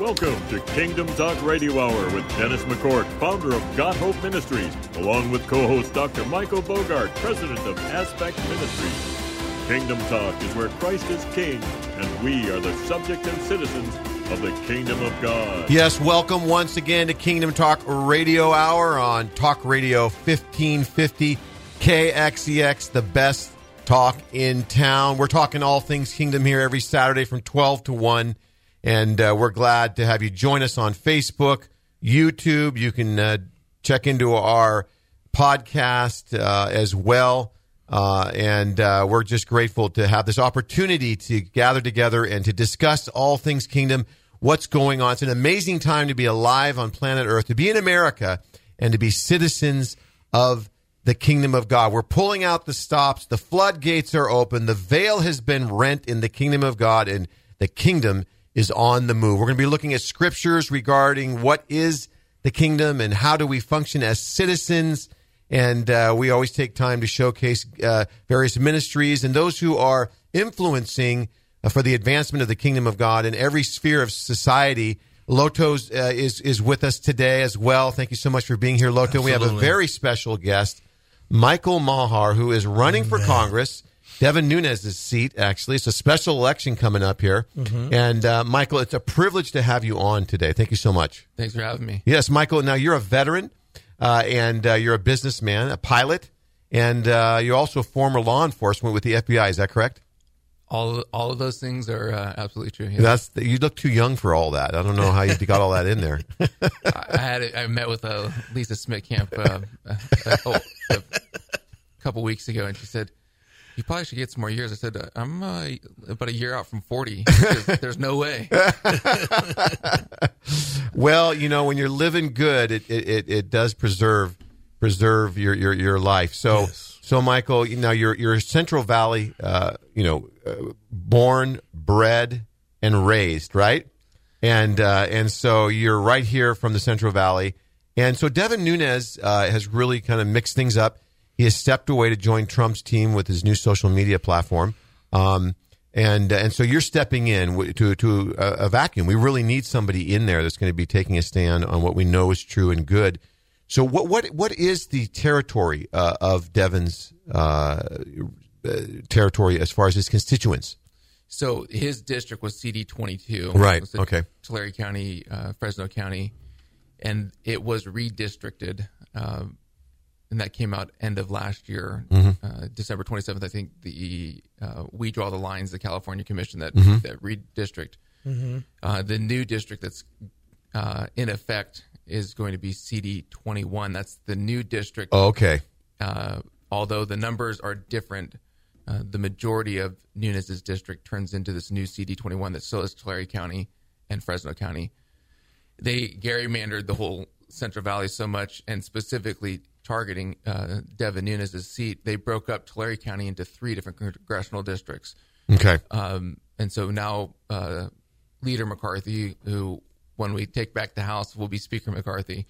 Welcome to Kingdom Talk Radio Hour with Dennis McCourt, founder of God Hope Ministries, along with co host Dr. Michael Bogart, president of Aspect Ministries. Kingdom Talk is where Christ is King, and we are the subjects and citizens of the Kingdom of God. Yes, welcome once again to Kingdom Talk Radio Hour on Talk Radio 1550 KXEX, the best talk in town. We're talking all things kingdom here every Saturday from 12 to 1. And uh, we're glad to have you join us on Facebook, YouTube. You can uh, check into our podcast uh, as well. Uh, and uh, we're just grateful to have this opportunity to gather together and to discuss all things kingdom, what's going on. It's an amazing time to be alive on planet Earth, to be in America, and to be citizens of the kingdom of God. We're pulling out the stops. The floodgates are open. The veil has been rent in the kingdom of God, and the kingdom is on the move. We're going to be looking at scriptures regarding what is the kingdom and how do we function as citizens. And uh, we always take time to showcase uh, various ministries and those who are influencing uh, for the advancement of the kingdom of God in every sphere of society. Loto's uh, is is with us today as well. Thank you so much for being here, Loto. Absolutely. We have a very special guest, Michael Maher, who is running for Congress. Devin Nunes' seat, actually. It's a special election coming up here. And uh, Michael, it's a privilege to have you on today. Thank you so much. Thanks for having me. Yes, Michael. Now you're a veteran, uh, and uh, you're a businessman, a pilot, and uh, you're also former law enforcement with the FBI. Is that correct? All all of those things are uh, absolutely true. Yeah. That's you look too young for all that. I don't know how you got all that in there. I I had a- I met with uh, Lisa Smith Camp uh, a, a, a couple weeks ago, and she said, "You probably should get some more years." I said, "I'm uh, about a year out from 40. There's, no way." well, you know, when you're living good, it it, it, does preserve preserve your your, your life. So so Michael, you know, you're you're Central Valley, uh, you know, uh, born, bred, and raised, right? And uh, and so you're right here from the Central Valley. And so Devin Nunes uh, has really kind of mixed things up. He has stepped away to join Trump's team with his new social media platform. Um, and and so you're stepping in to to a, a vacuum. We really need somebody in there that's going to be taking a stand on what we know is true and good. So what what what is the territory uh, of Devin's uh, uh, territory as far as his constituents? So his district was CD 22. Right, It was the okay. Tulare County, uh, Fresno County, and it was redistricted. And that came out end of last year, Mm-hmm. uh, December 27th. I think the uh, We Draw the Lines, the California Commission that Mm-hmm. that redistrict. Uh, the new district that's uh, in effect is going to be CD 21. That's the new district Oh, okay. uh, although the numbers are different, uh, the majority of Nunes' district turns into this new CD21 that still is Tulare County and Fresno County. They gerrymandered the whole Central Valley so much, and specifically targeting uh, Devin Nunes' seat, they broke up Tulare County into three different congressional districts. Okay. Um, and so now uh, Leader McCarthy, who when we take back the House will be Speaker McCarthy,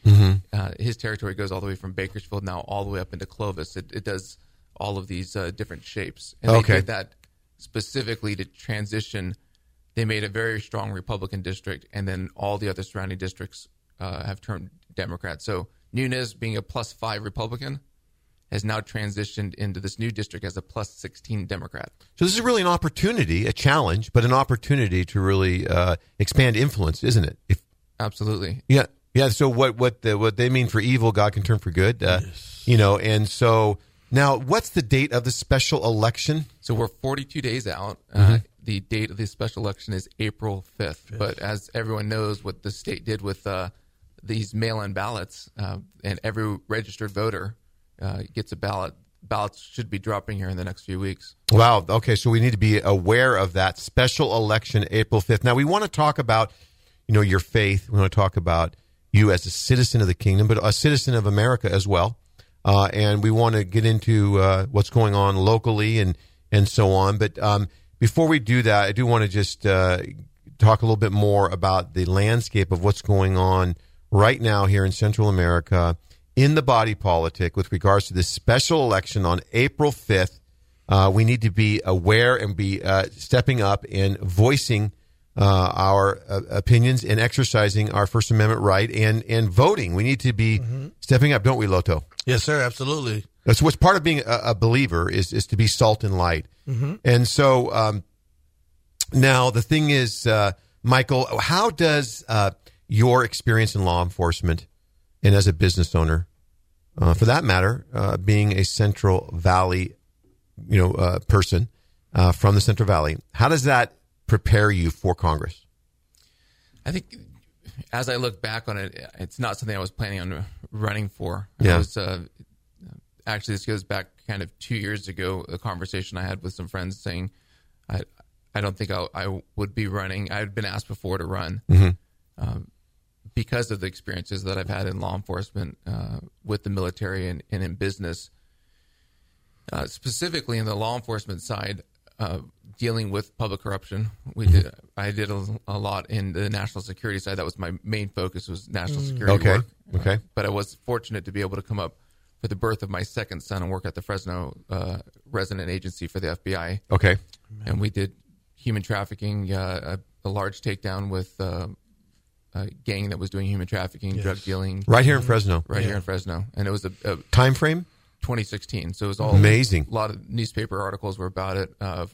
uh, his territory goes all the way from Bakersfield now all the way up into Clovis. It, it does all of these uh, different shapes, and Okay. they did that specifically to transition. They made a very strong Republican district, and then all the other surrounding districts uh, have turned Democrat. So Nunes, being a plus five Republican, has now transitioned into this new district as a plus 16 Democrat. So this is really an opportunity, a challenge, but an opportunity to really uh, expand influence, isn't it? If Absolutely. Yeah, yeah. So what what the, what they mean for evil, God can turn for good. Uh, You know, and so now, what's the date of the special election? So we're 42 days out. Mm-hmm. Uh, the date of the special election is April 5th. But as everyone knows, what the state did with uh, these mail-in ballots, uh, and every registered voter uh, gets a ballot. Ballots should be dropping here in the next few weeks. Wow. Okay, so we need to be aware of that special election, April fifth. Now we want to talk about, you know, your faith. We want to talk about you as a citizen of the kingdom, but a citizen of America as well. Uh, and we want to get into uh, what's going on locally and and so on. But um, before we do that, I do want to just uh, talk a little bit more about the landscape of what's going on right now here in Central America in the body politic with regards to this special election on April fifth. Uh, we need to be aware and be uh, stepping up and voicing uh, our uh, opinions and exercising our First Amendment right and and voting. We need to be stepping up, don't we, Loto? Yes, sir. Absolutely. That's what's part of being a, a believer is is to be salt and light. And so um, now the thing is, uh, Michael, how does uh, your experience in law enforcement and as a business owner, uh, for that matter, uh, being a Central Valley, you know, uh, person uh, from the Central Valley, how does that prepare you for Congress? I think as I look back on it, it's not something I was planning on running for. Yeah. I was, uh, actually, this goes back kind of two years ago, a conversation I had with some friends saying, I, I don't think I'll, I would be running. I had been asked before to run um, because of the experiences that I've had in law enforcement, uh, with the military and, and in business. Uh, specifically in the law enforcement side, uh, dealing with public corruption, we did. I did a, a lot in the national security side. That was my main focus was national security Okay. work. Okay. but I was fortunate to be able to come up for the birth of my second son and work at the Fresno uh, resident agency for the FBI Okay. and we did human trafficking, uh, a, a large takedown with uh, gang that was doing human trafficking, drug dealing, Right here in Fresno. right here in Fresno, and it was a, a Time frame? 2016. So it was all Amazing. A lot of newspaper articles were about it. Uh,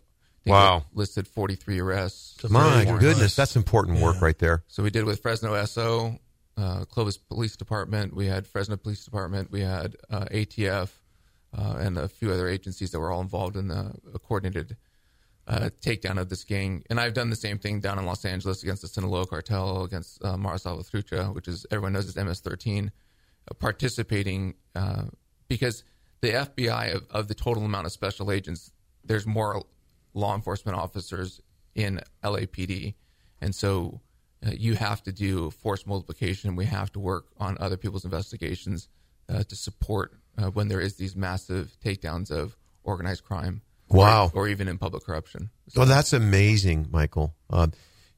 Wow. it listed 43 arrests. My goodness, nice. that's important work right there. So we did with Fresno SO, uh, Clovis Police Department. We had Fresno Police Department. We had uh, ATF uh, and a few other agencies that were all involved in the a coordinated uh, takedown of this gang. And I've done the same thing down in Los Angeles against the Sinaloa cartel, against uh, Mara Salvatrucha, which is everyone knows as MS-13, uh, participating uh, because the FBI of, of the total amount of special agents, there's more law enforcement officers in LAPD, and so uh, you have to do force multiplication. We have to work on other people's investigations uh, to support when there is these massive takedowns of organized crime. Or- Wow. or, even in public corruption. So Well, that's amazing, Michael. Uh,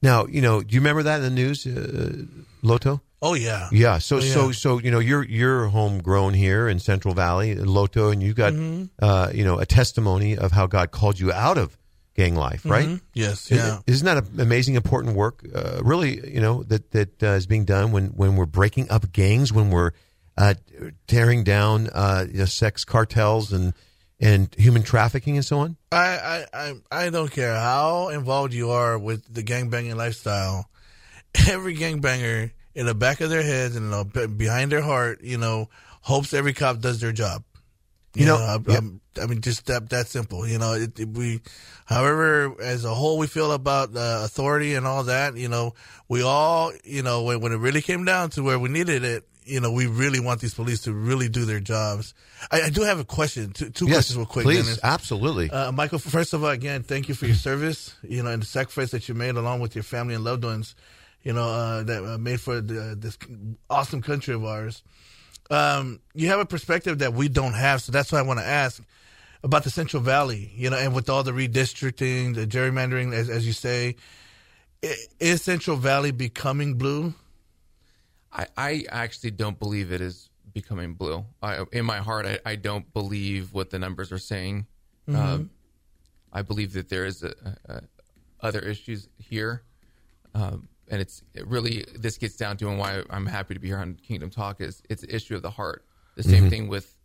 now, you know, do you remember that in the news, uh, Loto? Oh yeah. Yeah. So, Oh, yeah. so, so, you know, you're you're homegrown here in Central Valley, Loto, and you got, Mm-hmm. uh, you know, a testimony of how God called you out of gang life, right? Mhm. Yes. Yeah. Isn't that a- amazing, important work? Uh, really, you know, that that uh, is being done when when we're breaking up gangs, when we're uh, tearing down uh, you know, sex cartels and and human trafficking and so on. I, I, I, I don't care how involved you are with the gangbanging lifestyle. Every gangbanger in the back of their heads and be- behind their heart, you know, hopes every cop does their job. You know, I, yeah. I'm- I mean, just that that simple. You know, it, it- we, however, as a whole, we feel about uh, authority and all that. You know, we all, you know, when, when it really came down to where we needed it, you know, we really want these police to really do their jobs. I, I do have a question. Two, two yes, questions, real quick. please, Dennis. absolutely. Uh, Michael, first of all, again, thank you for your service, you know, and the sacrifice that you made along with your family and loved ones, you know, uh, that uh, made for the, this awesome country of ours. Um, you have a perspective that we don't have, so that's why I want to ask about the Central Valley, you know, and with all the redistricting, the gerrymandering, as, as you say, is Central Valley becoming blue? I, I actually don't believe it is becoming blue. I, in my heart, I, I don't believe what the numbers are saying. Um, I believe that there is a, a, other issues here, um, and it's it really this gets down to and why I'm happy to be here on Kingdom Talk is it's an issue of the heart. The same thing with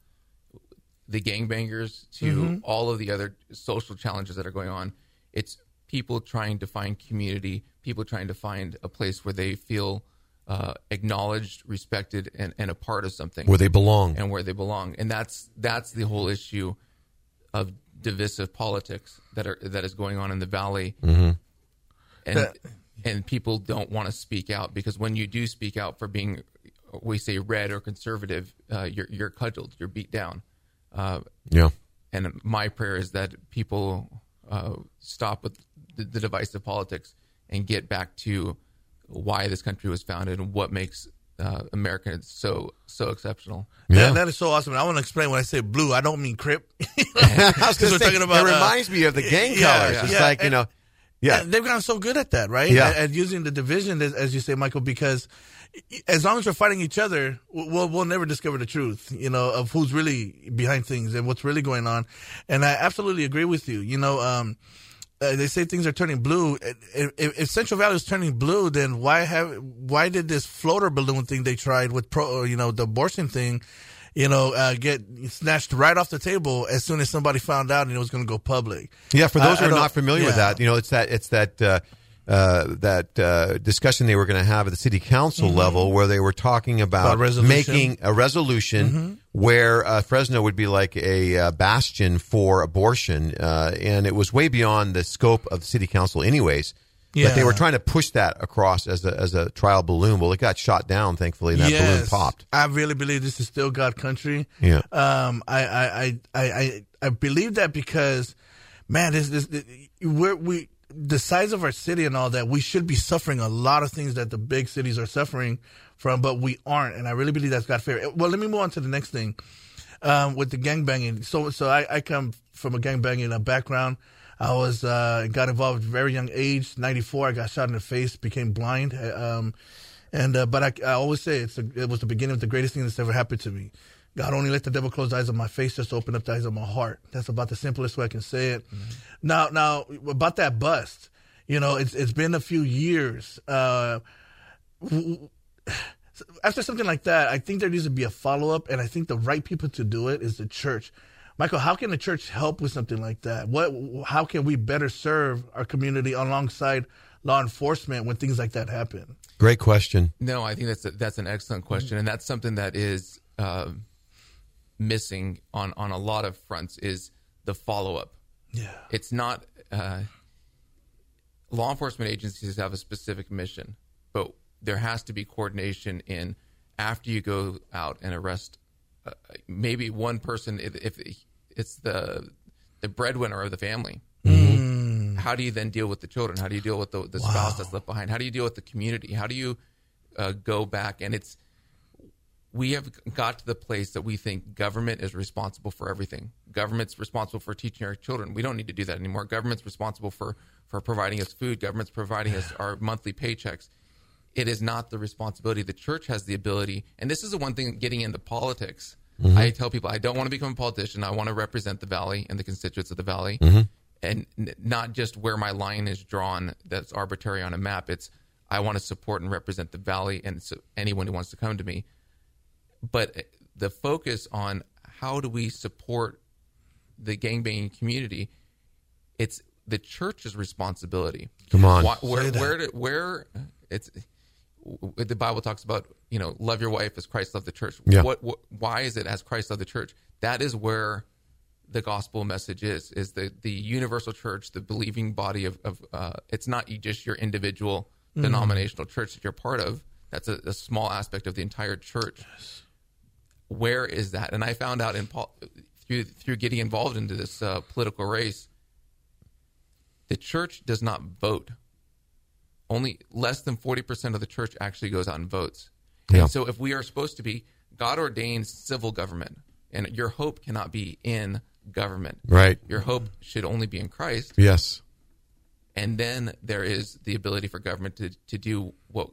the gangbangers to all of the other social challenges that are going on. It's people trying to find community, people trying to find a place where they feel uh, acknowledged, respected, and, and a part of something, Where they belong. and where they belong. And that's that's the whole issue of divisive politics that are that is going on in the valley. And That- and people don't want to speak out because when you do speak out for being, we say red or conservative, uh, you're you're cudgeled, you're beat down. Uh, Yeah. and my prayer is that people uh, stop with the, the divisive politics and get back to why this country was founded and what makes uh, America so so exceptional. Yeah. That, that is so awesome. And I want to explain when I say blue, I don't mean crip. I was Because we're say, talking about, it uh, reminds me of the gang yeah, colors. yeah. It's Yeah, like you know, yeah, they've gotten so good at that, right? Yeah. At, at using the division, as, as you say, Michael, because as long as we're fighting each other, we'll, we'll never discover the truth, you know, of who's really behind things and what's really going on. And I absolutely agree with you. You know, um, uh, they say things are turning blue. If, if, Central Valley is turning blue, then why have why did this floater balloon thing they tried with pro, you know, the abortion thing, you know, uh, get snatched right off the table as soon as somebody found out and it was going to go public. Yeah, for those I, who are not familiar yeah. with that, you know, it's that it's that. Uh, uh, that uh, discussion they were going to have at the city council mm-hmm. level, where they were talking about, about making a resolution mm-hmm. where uh, Fresno would be like a uh, bastion for abortion, uh, and it was way beyond the scope of the city council, anyways. Yeah. But they were trying to push that across as a as a trial balloon. Well, it got shot down, thankfully. That yes, balloon popped. I really believe this is still God country. Yeah. Um. I I I I I believe that because, man, this this, this we're, we the size of our city and all that, we should be suffering a lot of things that the big cities are suffering from, but we aren't. And I really believe that's God fair. Well, let me move on to the next thing um, with the gang banging. So, so I, I come from a gang banging uh, background. I was uh, got involved at a very young age. Ninety four, I got shot in the face, became blind. Um, and uh, but I, I always say it's a, it was the beginning of the greatest thing that's ever happened to me. God only let the devil close the eyes of my face just open up the eyes of my heart. That's about the simplest way I can say it. Mm-hmm. Now, now about that bust, you know, it's it's been a few years. Uh, after something like that, I think there needs to be a follow up, and I think the right people to do it is the church. Michael, how can the church help with something like that? What, how can we better serve our community alongside law enforcement when things like that happen? Great question. No, I think that's a, that's an excellent question, and that's something that is. Um, missing on on a lot of fronts is the follow up. Yeah, it's not. Uh, law enforcement agencies have a specific mission, but there has to be coordination in after you go out and arrest uh, maybe one person if, if, it's the the breadwinner of the family. Mm. How do you then deal with the children? How do you deal with the, the wow. spouse that's left behind? How do you deal with the community? How do you uh, go back? And it's we have got to the place that we think government is responsible for everything. Government's responsible for teaching our children. We don't need to do that anymore. Government's responsible for for providing us food. Government's providing us our monthly paychecks. It is not the responsibility. The church has the ability, and this is the one thing getting into politics. Mm-hmm. I tell people I don't want to become a politician. I want to represent the valley and the constituents of the valley, mm-hmm. and n- not just where my line is drawn that's arbitrary on a map. It's I want to support and represent the valley and so anyone who wants to come to me but the focus on how do we support the gangbanging community, it's the church's responsibility. Come on, Why, where where did, where it's the Bible talks about you know love your wife as Christ loved the church. Yeah. What, what why is it as Christ loved the church? That is where the gospel message is is the the universal church, the believing body of, of uh, it's not just your individual mm. denominational church that you're part of. That's a, a small aspect of the entire church. Yes where is that? And I found out in through through getting involved into this uh, political race, the church does not vote. Only less than forty percent of the church actually goes out and votes. Yeah. And so, if we are supposed to be God ordained civil government, and your hope cannot be in government, right? Your hope should only be in Christ. Yes. And then there is the ability for government to, to do what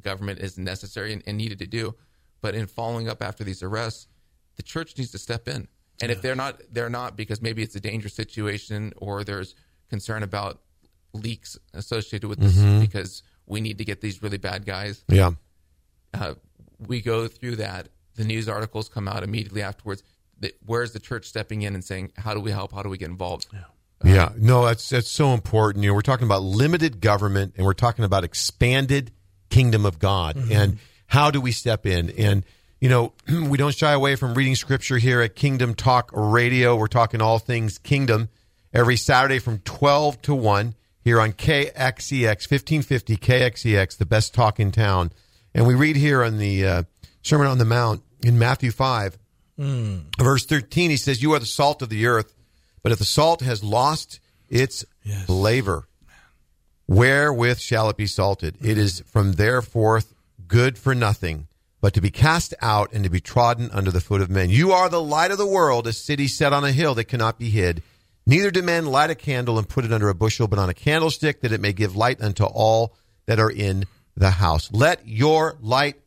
government is necessary and, and needed to do. But in following up after these arrests, the church needs to step in. And if they're not, they're not because maybe it's a dangerous situation or there's concern about leaks associated with this mm-hmm. because we need to get these really bad guys. Yeah. Uh, we go through that. The news articles come out immediately afterwards. The, where's the church stepping in and saying, "How do we help? How do we get involved?" Yeah. Uh, yeah, no, that's that's so important. You know, we're talking about limited government, and we're talking about expanded kingdom of God, mm-hmm. and how do we step in? And, you know, we don't shy away from reading scripture here at Kingdom Talk Radio. We're talking all things kingdom every Saturday from 12 to 1 here on KXEX, 1550 KXEX, the best talk in town. And we read here on the uh, Sermon on the Mount in Matthew 5, mm. verse 13, he says, You are the salt of the earth, but if the salt has lost its yes. flavor, wherewith shall it be salted? It is from thereforth good for nothing, but to be cast out and to be trodden under the foot of men. You are the light of the world, a city set on a hill that cannot be hid. Neither do men light a candle and put it under a bushel, but on a candlestick, that it may give light unto all that are in the house. Let your light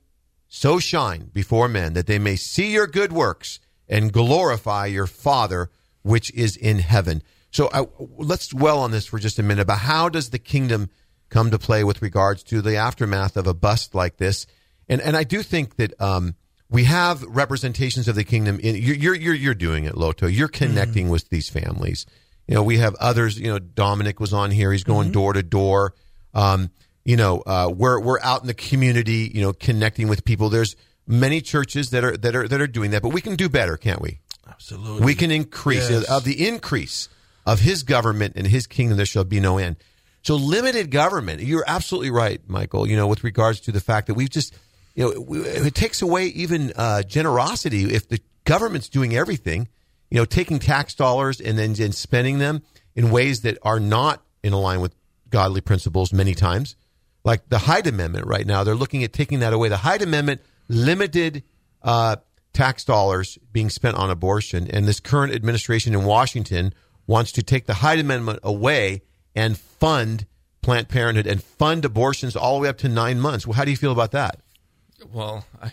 so shine before men that they may see your good works and glorify your Father which is in heaven. So I, let's dwell on this for just a minute about how does the kingdom come to play with regards to the aftermath of a bust like this? And and I do think that um, we have representations of the kingdom. In you're you're you're doing it, Loto. You're connecting mm-hmm. with these families. You know, we have others. You know, Dominic was on here. He's going mm-hmm. door to door. Um, you know, uh, we're we're out in the community. You know, connecting with people. There's many churches that are that are that are doing that, but we can do better, can't we? Absolutely. We can increase yes. of the increase of His government and His kingdom. There shall be no end. So limited government. You're absolutely right, Michael. You know, with regards to the fact that we've just, you know, it takes away even uh, generosity if the government's doing everything. You know, taking tax dollars and then and spending them in ways that are not in line with godly principles many times. Like the Hyde Amendment right now, they're looking at taking that away. The Hyde Amendment limited uh, tax dollars being spent on abortion, and this current administration in Washington wants to take the Hyde Amendment away and fund Planned Parenthood and fund abortions all the way up to nine months. Well, how do you feel about that? Well, I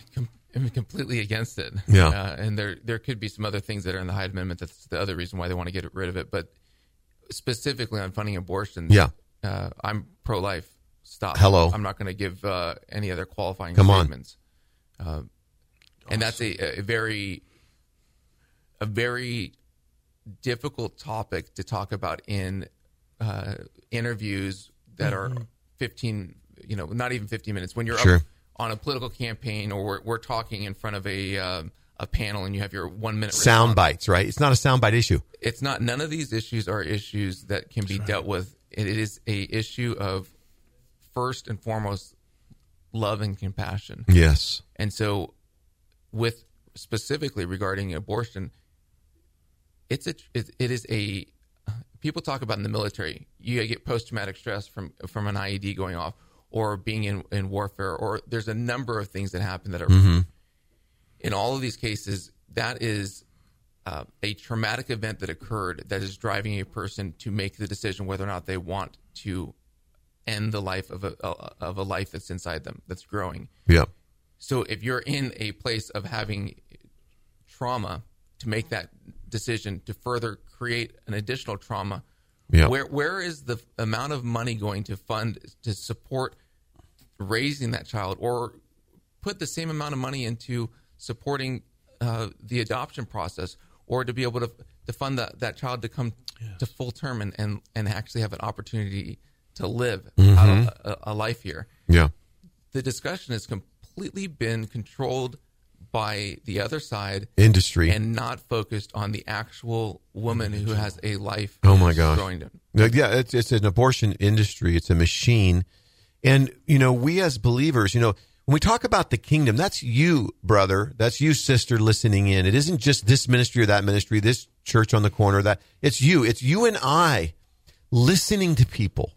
am completely against it. Yeah, uh, and there there could be some other things that are in the Hyde Amendment. That's the other reason why they want to get rid of it. But specifically on funding abortions, yeah, uh, I'm pro life. Stop. Hello. I'm not going to give uh, any other qualifying Come statements. On. Uh, and that's a, a, very, a very difficult topic to talk about in uh, interviews that mm-hmm. are 15, you know, not even 15 minutes. When you're sure. up on a political campaign or we're, we're talking in front of a uh, a panel and you have your one minute sound bites, right? It's not a sound bite issue. It's not. None of these issues are issues that can be right. dealt with. It is a issue of first and foremost love and compassion. Yes. And so, with specifically regarding abortion, it's a it, it is a people talk about in the military. You get post traumatic stress from from an IED going off, or being in in warfare, or there's a number of things that happen that are. Mm-hmm. In all of these cases, that is uh, a traumatic event that occurred that is driving a person to make the decision whether or not they want to end the life of a, of a life that's inside them that's growing. Yeah. So if you're in a place of having trauma to make that decision to further create an additional trauma. Yeah. Where where is the amount of money going to fund to support raising that child, or put the same amount of money into supporting uh, the adoption process, or to be able to to fund that, that child to come yes. to full term and, and and actually have an opportunity to live mm-hmm. a, a life here. Yeah, the discussion has completely been controlled by the other side industry and not focused on the actual woman who has a life. Oh my gosh! Yeah, it's it's an abortion industry. It's a machine, and you know we as believers, you know. When we talk about the kingdom, that's you, brother. That's you, sister, listening in. It isn't just this ministry or that ministry, this church on the corner. That it's you. It's you and I listening to people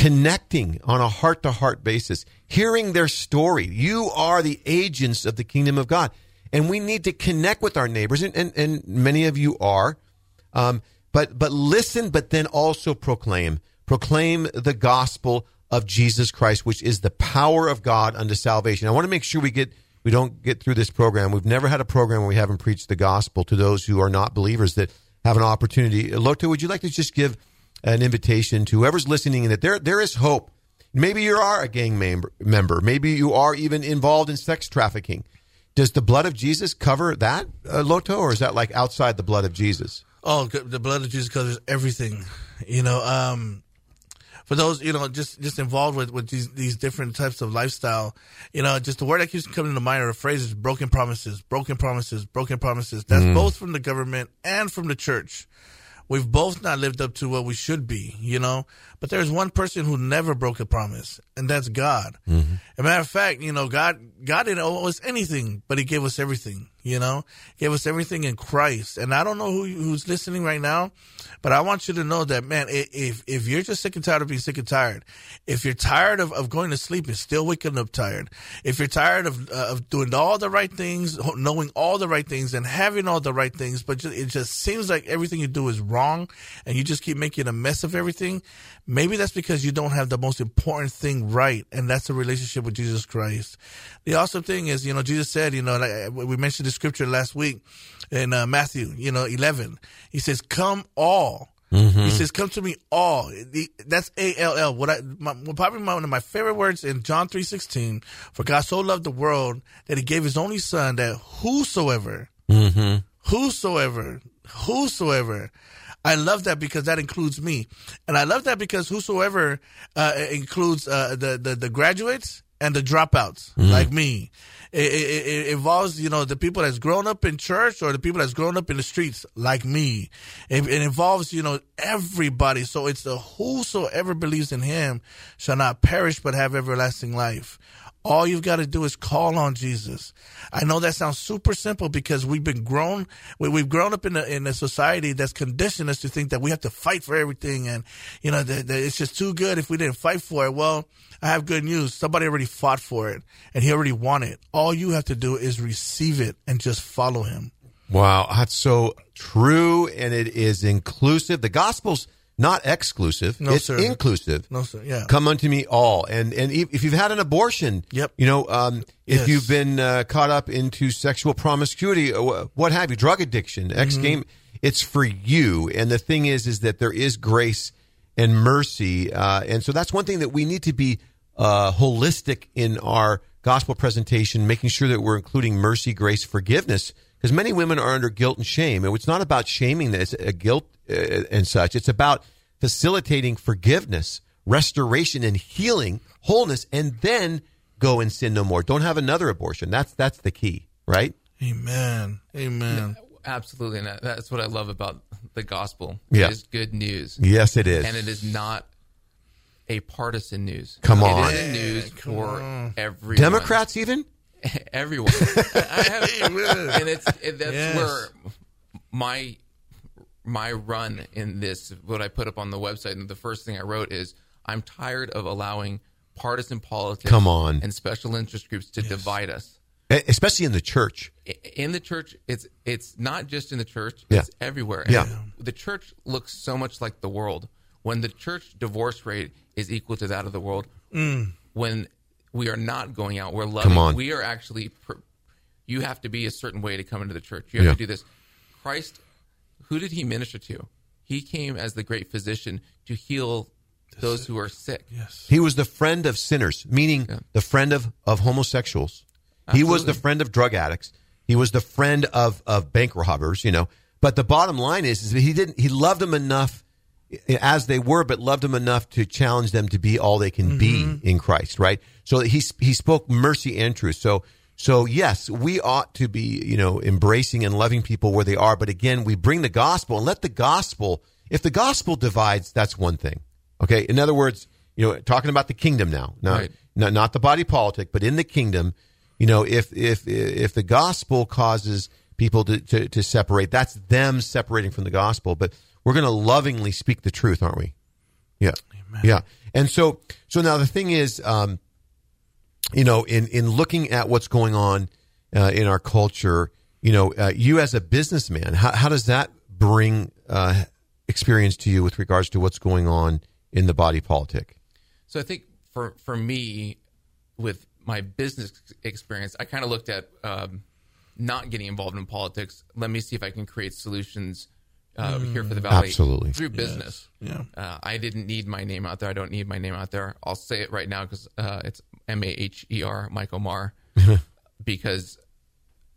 connecting on a heart to heart basis, hearing their story. You are the agents of the kingdom of God. And we need to connect with our neighbors, and, and, and many of you are. Um, but, but listen, but then also proclaim. Proclaim the gospel of Jesus Christ, which is the power of God unto salvation. I want to make sure we get we don't get through this program. We've never had a program where we haven't preached the gospel to those who are not believers that have an opportunity. Loto, would you like to just give an invitation to whoever's listening that there there is hope. Maybe you are a gang member, member. Maybe you are even involved in sex trafficking. Does the blood of Jesus cover that, uh, Loto, or is that like outside the blood of Jesus? Oh, the blood of Jesus covers everything. You know, um, for those you know just just involved with with these these different types of lifestyle you know just the word that keeps coming to mind or a phrase is broken promises broken promises broken promises that's mm. both from the government and from the church we've both not lived up to what we should be, you know. But there's one person who never broke a promise, and that's God. Mm-hmm. As a matter of fact, you know, God God didn't owe us anything, but He gave us everything. You know, he gave us everything in Christ. And I don't know who who's listening right now, but I want you to know that, man, if if you're just sick and tired of being sick and tired, if you're tired of, of going to sleep and still waking up tired, if you're tired of uh, of doing all the right things, knowing all the right things, and having all the right things, but just, it just seems like everything you do is wrong, and you just keep making a mess of everything, maybe that's because you don't have the most important thing right, and that's a relationship with Jesus Christ. The awesome thing is, you know, Jesus said, you know, like uh, we mentioned the scripture last week in uh, Matthew, you know, 11. He says, Come all mm-hmm. He says, "Come to me, all." That's A L L. What I my, probably one of my favorite words in John three sixteen. For God so loved the world that He gave His only Son, that whosoever, mm-hmm. whosoever, whosoever. I love that because that includes me, and I love that because whosoever uh, includes uh, the, the the graduates and the dropouts like me. It, it, it involves you know the people that's grown up in church or the people that's grown up in the streets like me. It, it involves you know everybody. So it's the whosoever believes in Him shall not perish but have everlasting life. All you've got to do is call on Jesus. I know that sounds super simple because we've been grown, we, we've grown up in a, in a society that's conditioned us to think that we have to fight for everything and, you know, that, that it's just too good if we didn't fight for it. Well, I have good news. Somebody already fought for it and he already won it. All you have to do is receive it and just follow him. Wow, that's so true, and it is inclusive. The gospel's not exclusive; No, it's sir. inclusive. No, sir. Yeah. Come unto me all, and and if you've had an abortion, Yep. you know, um, if Yes. you've been uh, caught up into sexual promiscuity, uh, what have you, drug addiction, X Mm-hmm. game, it's for you. And the thing is, is that there is grace and mercy, uh, and so that's one thing that we need to be uh, holistic in our gospel presentation, making sure that we're including mercy, grace, forgiveness. Because many women are under guilt and shame, and it's not about shaming this, uh, guilt uh, and such. It's about facilitating forgiveness, restoration, and healing, wholeness, and then go and sin no more. Don't have another abortion. That's that's the key, right? Amen. Amen. Absolutely, and that's what I love about the gospel. Yeah. It is good news, Yes, it is. and it is not a partisan news. Come on. it is a news for everyone. Democrats even. everyone. I I have, and it's it, that's Yes. where my my run in this what I put up on the website and the first thing I wrote is I'm tired of allowing partisan politics Come on. and special interest groups to divide us. Especially in the church. In the church, it's it's not just in the church; Yeah. it's everywhere. Yeah. The church looks so much like the world. When the church divorce rate is equal to that of the world, mm. when we are not going out, we're loving. Come on. We are actually. pr- You have to be a certain way to come into the church. You have Yeah. to do this. Christ, who did he minister to? He came as the great physician to heal those who are sick. Yes. He was the friend of sinners, meaning the friend of, of homosexuals. He was the friend of drug addicts. He was the friend of, of bank robbers, you know. But the bottom line is, is that he didn't he loved them enough as they were, but loved them enough to challenge them to be all they can be mm-hmm. in Christ, right? So he he spoke mercy and truth. So so yes, we ought to be, you know, embracing and loving people where they are, but again, we bring the gospel and let the gospel if the gospel divides, that's one thing. Okay? In other words, you know, talking about the kingdom now. Now Right. not, not the body politic, but in the kingdom, you know, if if if the gospel causes people to, to, to separate, that's them separating from the gospel. But we're going to lovingly speak the truth, aren't we? Yeah, yeah. And so so now the thing is, um, you know, in in looking at what's going on uh, in our culture, you know, uh, you as a businessman, how, how does that bring uh, experience to you with regards to what's going on in the body politic? So I think for for me, with my business experience, I kind of looked at um, not getting involved in politics. Let me see if I can create solutions uh, here for the valley, Absolutely. through business. Yeah. Uh, I didn't need my name out there. I don't need my name out there. I'll say it right now because uh, it's M A H E R Michael Maher because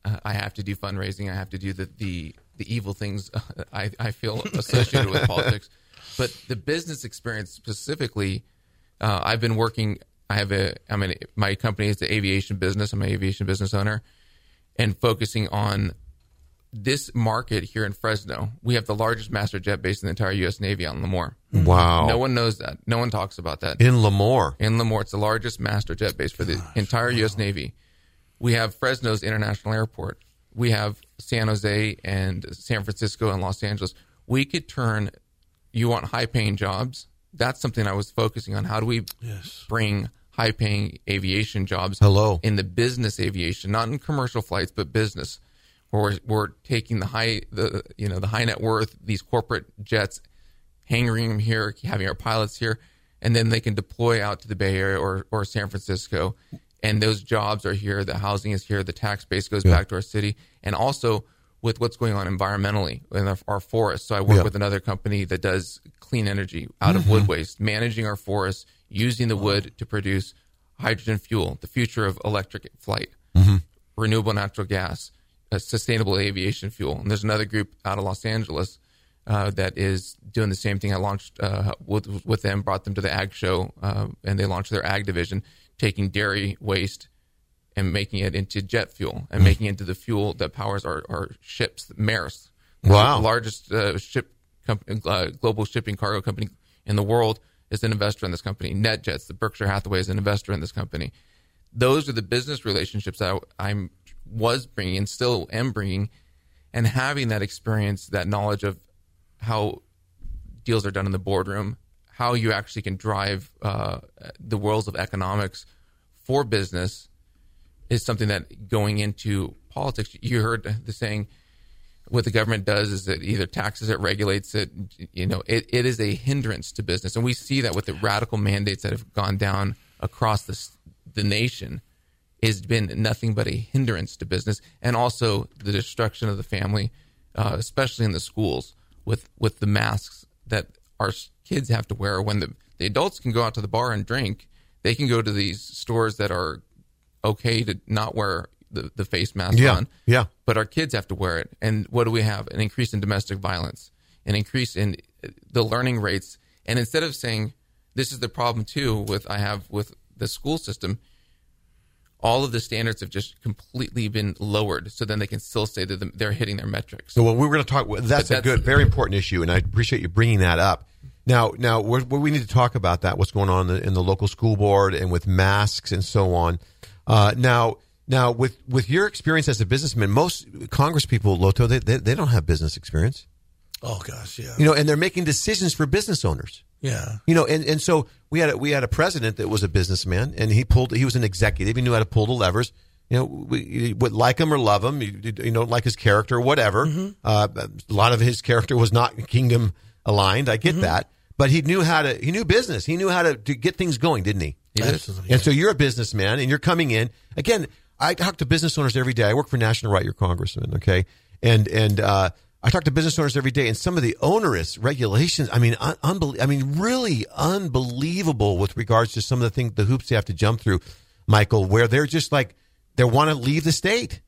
uh, I have to do fundraising. I have to do the the, the evil things I, I feel associated with politics. But the business experience specifically, uh, I've been working. I have a. I mean, my company is the aviation business. I'm an aviation business owner, and focusing on this market here in Fresno. We have the largest master jet base in the entire U.S. Navy on Lemoore. Mm-hmm. Wow. No one knows that. No one talks about that. in Lemoore. In Lemoore, it's the largest master jet base for the entire U.S. Navy. We have Fresno's International Airport. We have San Jose and San Francisco and Los Angeles. We could turn. You want high paying jobs? That's something I was focusing on. How do we Yes. bring high paying aviation jobs Hello. in the business aviation, not in commercial flights, but business. We're, we're taking the high, the you know, the high net worth, these corporate jets, hanging them here, having our pilots here, and then they can deploy out to the Bay Area or, or San Francisco. And those jobs are here. The housing is here. The tax base goes back to our city. And also, with what's going on environmentally in our, our forests. So I work Yeah. with another company that does clean energy out of wood mm-hmm. waste, managing our forests, using the wood to produce hydrogen fuel, the future of electric flight, mm-hmm. renewable natural gas, sustainable aviation fuel. And there's another group out of Los Angeles uh, that is doing the same thing. I launched uh, with, with them, brought them to the ag show, uh, and they launched their ag division, taking dairy waste and making it into jet fuel and making it into the fuel that powers our, our ships, Maersk. Wow. The largest uh, ship company, uh, global shipping cargo company in the world is an investor in this company. NetJets, the Berkshire Hathaway is an investor in this company. Those are the business relationships that I, I'm was bringing and still am bringing, and having that experience, that knowledge of how deals are done in the boardroom, how you actually can drive uh, the worlds of economics for business is something that going into politics, you heard the saying, what the government does is it either taxes it, regulates it. You know, it, it is a hindrance to business, and we see that with the radical mandates that have gone down across the the nation. Has been nothing but a hindrance to business, and also the destruction of the family, uh, especially in the schools with with the masks that our kids have to wear. When the the adults can go out to the bar and drink, they can go to these stores that are okay to not wear the, the face mask Yeah, on yeah. but our kids have to wear it. And what do we have? An increase in domestic violence, an increase in the learning rates. And instead of saying this is the problem too with I have with the school system, all of the standards have just completely been lowered, so then they can still say that they're hitting their metrics. So well, we were going to talk. That's, But a good, very important issue, and I appreciate you bringing that up. Now, now we need to talk about that. What's going on in the, in the local school board and with masks and so on. Uh, now, now with with your experience as a businessman, most Congress people, Loto, they, they they don't have business experience. Oh gosh, yeah, You know, and they're making decisions for business owners. yeah. You know, and, and so we had a, we had a president that was a businessman, and he pulled. He was an executive. He knew how to pull the levers. You know, we, would like him or love him. You, you don't like his character, or whatever. Uh, a lot of his character was not kingdom aligned. I get that, but he knew how to. He knew business. He knew how to, to get things going, didn't he? Absolutely. And so you're a businessman, and you're coming in again. I talk to business owners every day. I work for National Right, your congressman, okay, and and uh, I talk to business owners every day, and some of the onerous regulations. I mean, un- unbel- I mean, really unbelievable with regards to some of the things, the hoops they have to jump through, Michael, where they're just like they want to leave the state,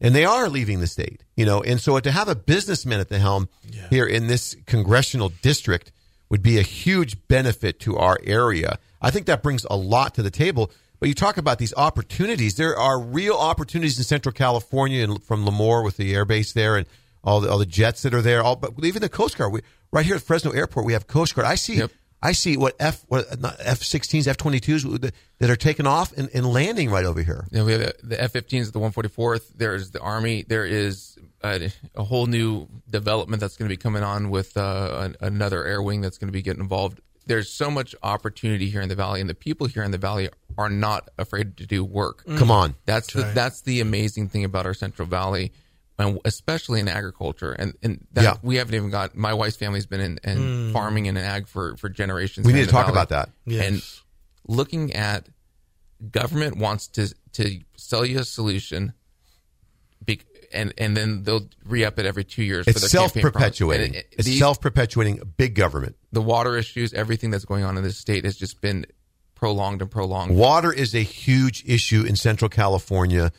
and they are leaving the state, you know. And so to have a businessman at the helm here in this congressional district would be a huge benefit to our area. I think that brings a lot to the table. But you talk about these opportunities. There are real opportunities in Central California and from Lemoore with the air base there and all the all the jets that are there. All but even the Coast Guard. We, right here at Fresno Airport, we have Coast Guard. I see. Yep. I see what F what not F sixteens, F twenty twos that are taking off and, and landing right over here. You know, we have the F-15s, the 144th. There's the Army. There is a, a whole new development that's going to be coming on with uh, an, another air wing that's going to be getting involved. There's so much opportunity here in the valley, and the people here in the valley are not afraid to do work. Come on. That's the right. that's the amazing thing about our Central Valley, and especially in agriculture. And and that, Yeah. we haven't even got. My wife's family's been in, in hmm. farming and in ag for for generations. We need to talk valley. about that. Yes. And looking at government wants to to sell you a solution, be, and and then they'll re up it every two years. for It's their self-perpetuating. And it- It's these- self perpetuating big government. the water issues, everything that's going on in this state has just been prolonged and prolonged. Water is a huge issue in Central California.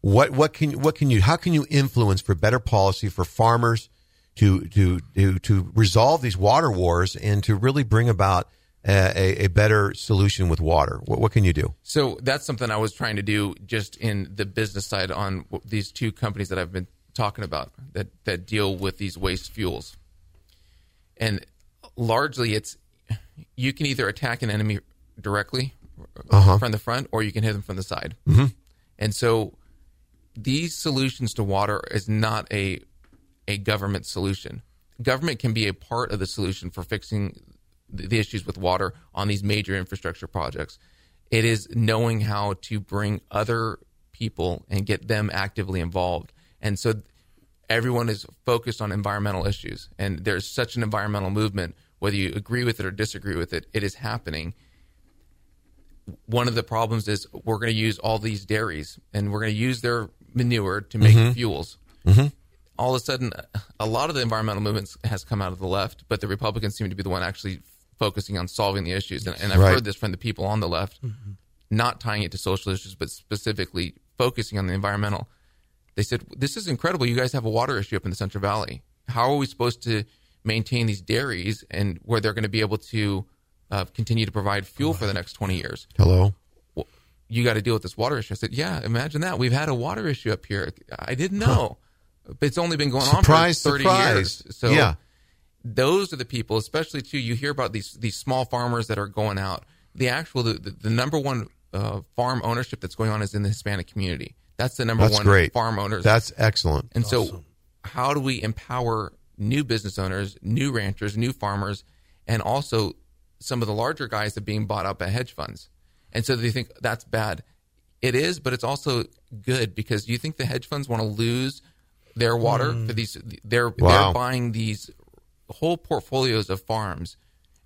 What what can what can you how can you influence for better policy for farmers to to to to resolve these water wars and to really bring about a, a, a better solution with water? What, what can you do? So that's something I was trying to do just in the business side on these two companies that I've been talking about that that deal with these waste fuels. And largely it's you can either attack an enemy directly from the front or you can hit them from the side. Mm-hmm. And so these solutions to water is not a a government solution. Government can be a part of the solution for fixing the, issues with water on these major infrastructure projects. It is knowing how to bring other people and get them actively involved. And so everyone is focused on environmental issues and there's such an environmental movement whether you agree with it or disagree with it it is happening one of the problems is we're going to use all these dairies and we're going to use their manure to make mm-hmm. fuels. Mm-hmm. all of a sudden, a lot of the environmental movements has come out of the left, but the Republicans seem to be the one actually focusing on solving the issues. And, and I've Right. heard this from the people on the left, mm-hmm. not tying it to social issues, but specifically focusing on the environmental. They said, "This is incredible. You guys have a water issue up in the Central Valley. How are we supposed to maintain these dairies and where they're going to be able to uh, continue to provide fuel for the next 20 years?" Hello. You got to deal with this water issue. I said, yeah, imagine that. We've had a water issue up here. I didn't know. But it's only been going Surprise, on for 30 surprise. years. So Yeah. those are the people, especially too, you hear about these, these small farmers that are going out. The actual, the, the, the number one uh, farm ownership that's going on is in the Hispanic community. That's the number That's one great. farm owners. That's excellent. And so, how do we empower new business owners, new ranchers, new farmers, and also some of the larger guys that are being bought up by hedge funds? And so they think that's bad. It is, but it's also good because you think the hedge funds want to lose their water hmm. for these. They're Wow. they're buying these whole portfolios of farms,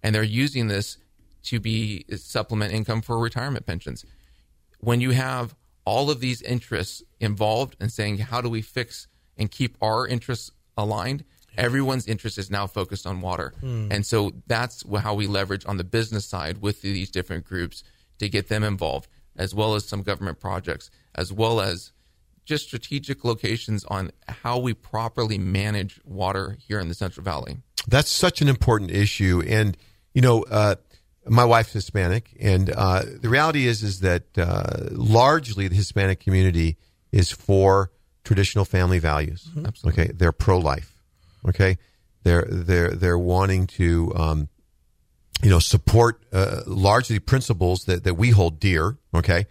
and they're using this to be uh, supplement income for retirement pensions when you have all of these interests involved and saying how do we fix and keep our interests aligned everyone's interest is now focused on water hmm. and so that's how we leverage on the business side with these different groups to get them involved as well as some government projects as well as just strategic locations on how we properly manage water here in the central valley That's such an important issue, and you know, uh, my wife's Hispanic, and uh, the reality is is that uh, largely the Hispanic community is for traditional family values. Okay, they're pro life. Okay, they're they're they're wanting to. Um, you know, support uh, largely principles that, that we hold dear. Okay,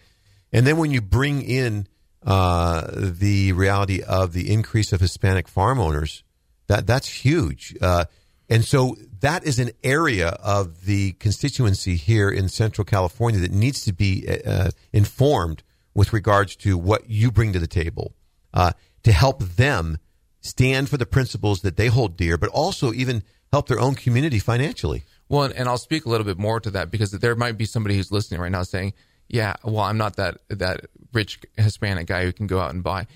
and then when you bring in uh, the reality of the increase of Hispanic farm owners, that that's huge. Uh, and so that is an area of the constituency here in Central California that needs to be uh, informed with regards to what you bring to the table uh, to help them stand for the principles that they hold dear, but also even help their own community financially. Well, and, I'll speak a little bit more to that because there might be somebody who's listening right now saying, "Yeah, well, I'm not that that rich Hispanic guy who can go out and buy."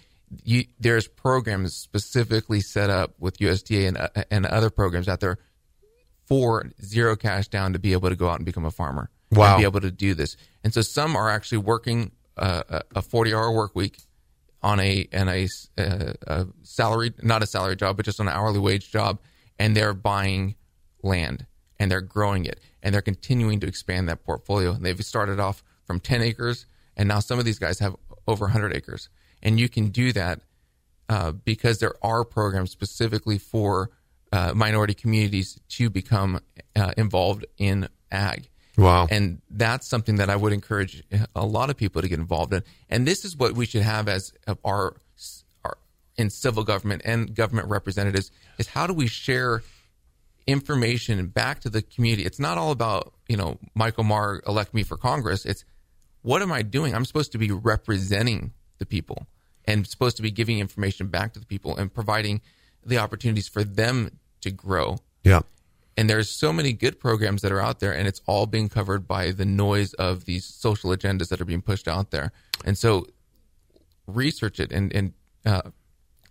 You, there's programs specifically set up with USDA and uh, and other programs out there for zero cash down to be able to go out and become a farmer. Wow. And be able to do this. And so some are actually working uh, a- a 40 hour work week on a and a, uh, a salary, not a salary job, but just an hourly wage job, and they're buying land and they're growing it and they're continuing to expand that portfolio. And they've started off from 10 acres, and now some of these guys have over 100 acres. And you can do that uh, because there are programs specifically for uh, minority communities to become uh, involved in ag. Wow. And that's something that I would encourage a lot of people to get involved in. And this is what we should have as our, our in civil government and government representatives is how do we share information back to the community? It's not all about, you know, Michael Maher elect me for Congress. It's what am I doing? I'm supposed to be representing the people and supposed to be giving information back to the people and providing the opportunities for them to grow Yeah. and there's so many good programs that are out there and it's all being covered by the noise of these social agendas that are being pushed out there and so research it and, and uh,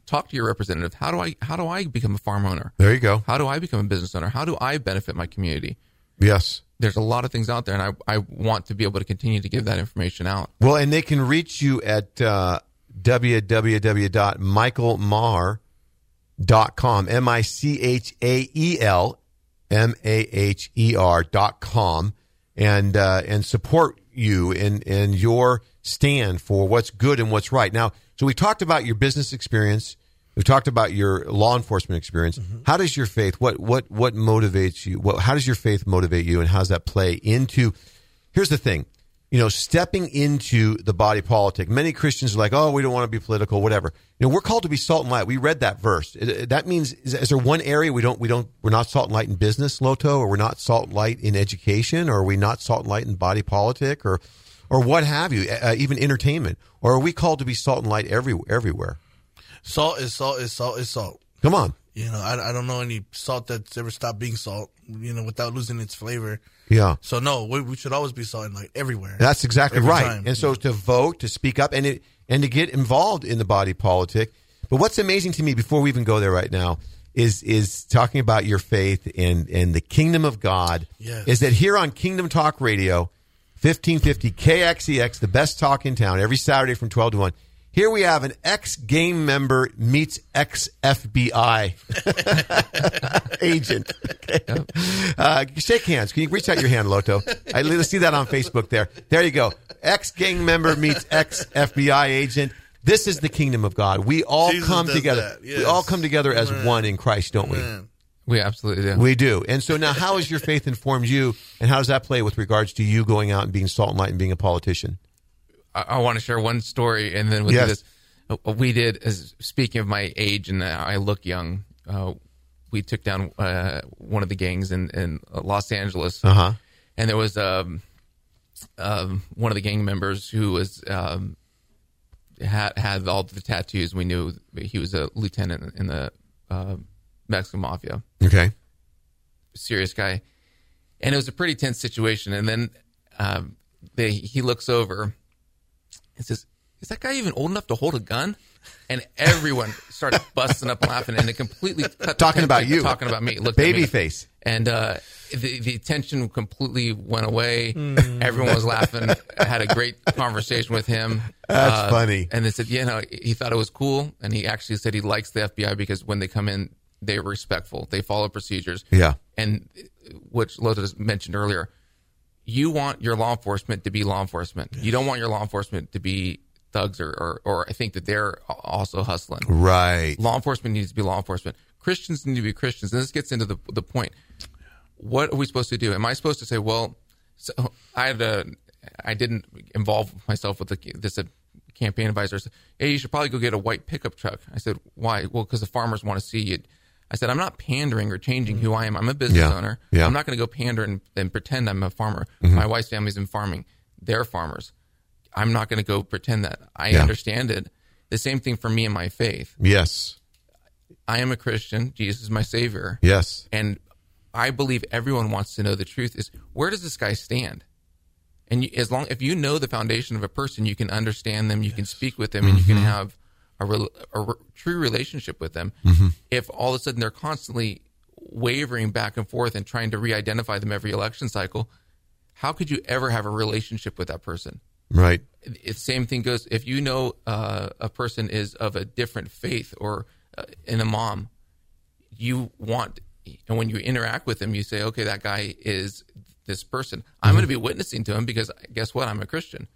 talk to your representative how do i how do i become a farm owner There you go. how do i become a business owner how do i benefit my community Yes. there's a lot of things out there and i, I want to be able to continue to give that information out Well, and they can reach you at uh, www.michaelmaher.com, M I C H A E L M A H E R dot com, and uh, and support you in in your stand for what's good and what's right. Now, so we talked about your business experience. We talked about your law enforcement experience. Mm-hmm. How does your faith what what what motivates you? What, how does your faith motivate you, and how does that play into? Here's the thing you know, stepping into the body politic. Many Christians are like, "Oh, we don't want to be political, whatever." You know, we're called to be salt and light. We read that verse. It- it- That means is, is there one area we don't we don't we're not salt and light in business, Loto, or we're not salt and light in education, or are we not salt and light in body politic, or or what have you, uh, even entertainment, or are we called to be salt and light every, everywhere? Salt is salt is salt is salt. Come on, You know, I, I don't know any salt that's ever stopped being salt. You know, without losing its flavor. yeah. So no, we, we should always be salt and light everywhere. That's exactly Every right. time. And so to vote, to speak up, and it and to get involved in the body politic. But what's amazing to me before we even go there right now is is talking about your faith and and the kingdom of God. Yes. Is that here on Kingdom Talk Radio, fifteen fifty KXEX, the best talk in town, every Saturday from twelve to one. Here we have an ex game member meets ex FBI agent. Okay. Uh, shake hands. Can you reach out your hand, Loto? I see that on Facebook. There, there you go. Ex gang member meets ex FBI agent. This is the kingdom of God. We all Jesus come together. yes. We all come together as one in Christ, don't we? Man. We absolutely do. We do. And so now, how has your faith informed you, and how does that play with regards to you going out and being salt and light and being a politician? I, I want to share one story, and then with Yes. this, uh, we did. As speaking of my age, and I look young. Uh, we took down uh, one of the gangs in, in Los Angeles, Uh huh. and there was um, um, one of the gang members who was um, had had all the tattoos. We knew he was a lieutenant in the uh, Mexican mafia Okay. serious guy, and it was a pretty tense situation. And then um, they, he looks over and says, "Is that guy even old enough to hold a gun?" And everyone started busting up laughing, and it completely cut the Talking about you. talking about me, looked at me. Babyface. and uh, the the tension completely went away. Everyone was laughing. I had a great conversation with him. That's Uh, funny. And they said, you know, he thought it was cool, and he actually said he likes the FBI because when they come in, they're respectful, they follow procedures. Yeah. And which Loto's mentioned earlier, you want your law enforcement to be law enforcement. You don't want your law enforcement to be thugs or, or, or I think that they're also hustling. Right. Law enforcement needs to be law enforcement. Christians need to be Christians. And this gets into the, the point. What are we supposed to do? Am I supposed to say, well, so I had a, I didn't involve myself with the, this uh, campaign advisor. said, Hey, you should probably go get a white pickup truck. I said, why? Well, because the farmers want to see you. I said, I'm not pandering or changing who I am. I'm a business Yeah. owner. Yeah. I'm not going to go pander and, and pretend I'm a farmer. Mm-hmm. My wife's family's in farming. They're farmers. I'm not going to go pretend that. I Yeah. understand it. The same thing for me and my faith. Yes. I am a Christian. Jesus is my savior. Yes. And I believe everyone wants to know the truth is where does this guy stand? And you, as long if you know the foundation of a person, you can understand them, you can speak with them, and you can mm-hmm. have a, rel a re- true relationship with them. If all of a sudden they're constantly wavering back and forth and trying to re-identify them every election cycle, how could you ever have a relationship with that person? Right. It, same thing goes if you know uh, a person is of a different faith or uh, an imam, you want and when you interact with them, you say, okay, that guy is this person. I'm going to be witnessing to him because guess what? I'm a Christian,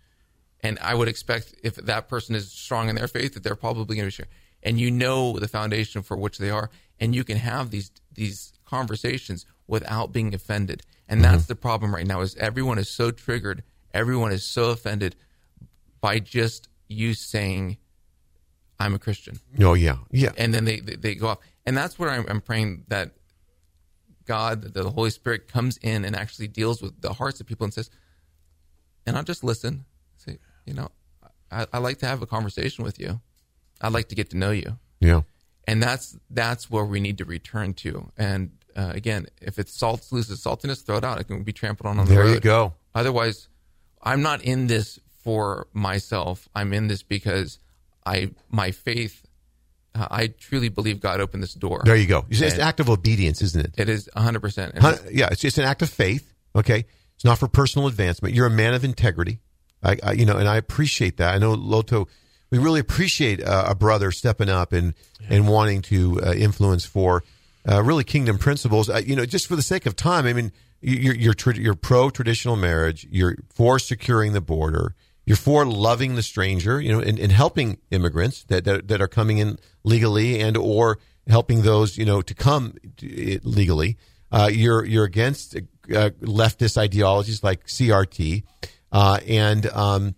and I would expect if that person is strong in their faith that they're probably going to be sure. And you know the foundation for which they are, and you can have these these conversations without being offended. And that's mm-hmm. the problem right now is everyone is so triggered, everyone is so offended by just you saying, "I'm a Christian." Oh yeah. Yeah. and then they, they, they go off. And that's where I'm, I'm praying that God, that the Holy Spirit comes in and actually deals with the hearts of people and says, and I'll just listen. You know, I, I like to have a conversation with you. I'd like to get to know you. Yeah. And that's that's where we need to return to. And uh, again, if it's salt loses saltiness, throw it out. It can be trampled on on the There road. you go. Otherwise, I'm not in this for myself. I'm in this because I my faith. Uh, I truly believe God opened this door. There you go. It's And an act of obedience, isn't it? It is 100. percent Hun- Yeah, it's just an act of faith. Okay, it's not for personal advancement. You're a man of integrity. I, I you know, and I appreciate that. I know Loto. We really appreciate uh, a brother stepping up and and wanting to uh, influence for uh, really kingdom principles. Uh, you know, just for the sake of time. I mean, you- you're you're, tra- you're pro traditional marriage. You're for securing the border. You're for loving the stranger. You know, and, and helping immigrants that, that that are coming in legally and or helping those you know to come to, legally. Uh, you're you're against uh, leftist ideologies like CRT, uh, and um,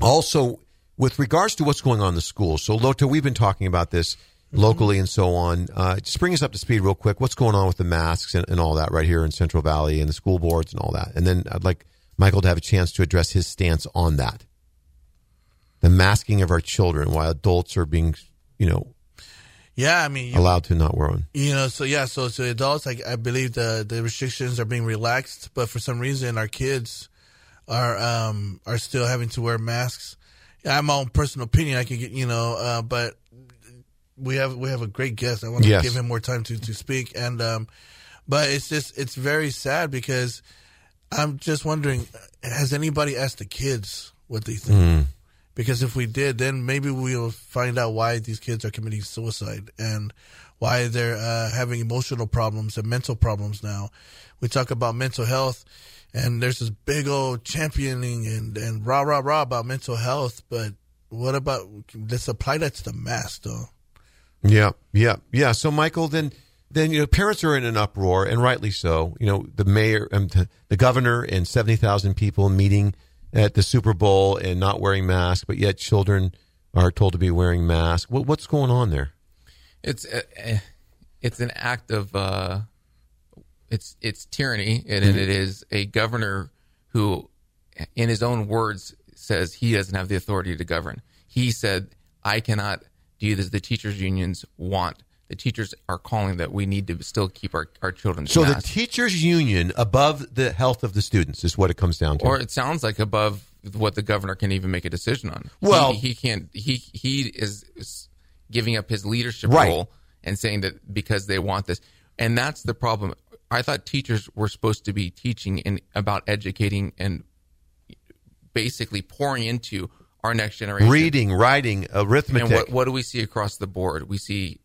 also with regards to what's going on in the schools. So Loto, we've been talking about this locally and so on. Uh, just bring us up to speed real quick. What's going on with the masks and, and all that right here in Central Valley and the school boards and all that, and then I'd like Michael to have a chance to address his stance on that. The masking of our children while adults are being, you know, Yeah, I mean, allowed to not wear one. you know, so yeah, so to adults, like I believe the the restrictions are being relaxed, but for some reason, our kids are um are still having to wear masks. I have my own personal opinion. I can get you know, uh, but we have we have a great guest. I want to Yes. give him more time to to speak, and um, but it's just it's very sad because I'm just wondering, has anybody asked the kids what they think? Hmm. Because if we did, then maybe we'll find out why these kids are committing suicide and why they're uh, having emotional problems and mental problems now. We talk about mental health, and there's this big old championing and, and rah, rah, rah about mental health, but what about, let's apply that to the mass, though. Yeah, yeah, yeah. So, Michael, then, then you know, parents are in an uproar, and rightly so. You know, the mayor, um, the governor, and seventy thousand people meeting at the Super Bowl and not wearing masks, but yet children are told to be wearing masks. What, what's going on there? It's uh, uh, it's an act of uh, it's it's tyranny, and mm-hmm. it is a governor who, in his own words, says he doesn't have the authority to govern. He said, "I cannot do this. The teachers' unions want." The teachers are calling that we need to still keep our, our children. So, the teachers' union above the health of the students is what it comes down to. or it sounds like above what the governor can even make a decision on. Well- he, he can't. He he is, is giving up his leadership Right. role and saying that because they want this, and that's the problem. I thought teachers were supposed to be teaching and about educating and basically pouring into our next generation. Reading, writing, arithmetic. And what, what do we see across the board? We see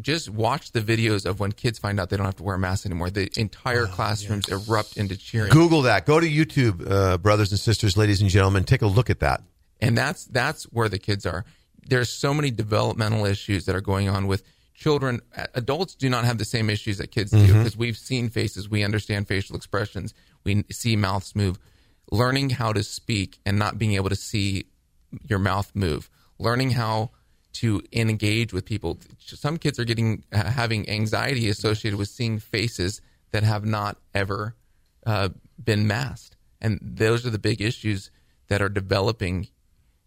just watch the videos of when kids find out they don't have to wear masks anymore. The entire classrooms erupt into cheering. Google that. Go to YouTube, uh, brothers and sisters, ladies and gentlemen. Take a look at that. and that's that's where the kids are there's so many developmental issues that are going on with children adults do not have the same issues that kids do because we've seen faces we understand facial expressions we see mouths move. Learning how to speak and not being able to see your mouth move. Learning how to engage with people. Some kids are getting uh, having anxiety associated with seeing faces that have not ever uh, been masked. And those are the big issues that are developing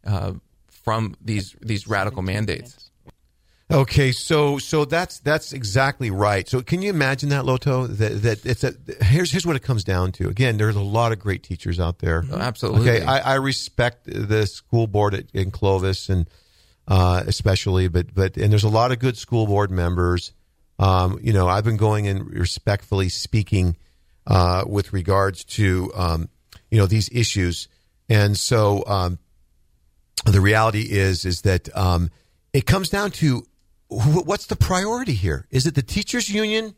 uh, from these these radical mandates. Okay, so so that's that's exactly right. So can you imagine that, Loto? That that it's a here's here's what it comes down to. Again, there's a lot of great teachers out there. Absolutely. Okay, I, I respect the school board at, in Clovis and uh, especially, but but and there's a lot of good school board members. Um, you know, I've been going and respectfully speaking uh, with regards to um, you know these issues, and so um, the reality is is that um, it comes down to wh- what's the priority here? Is it the teachers union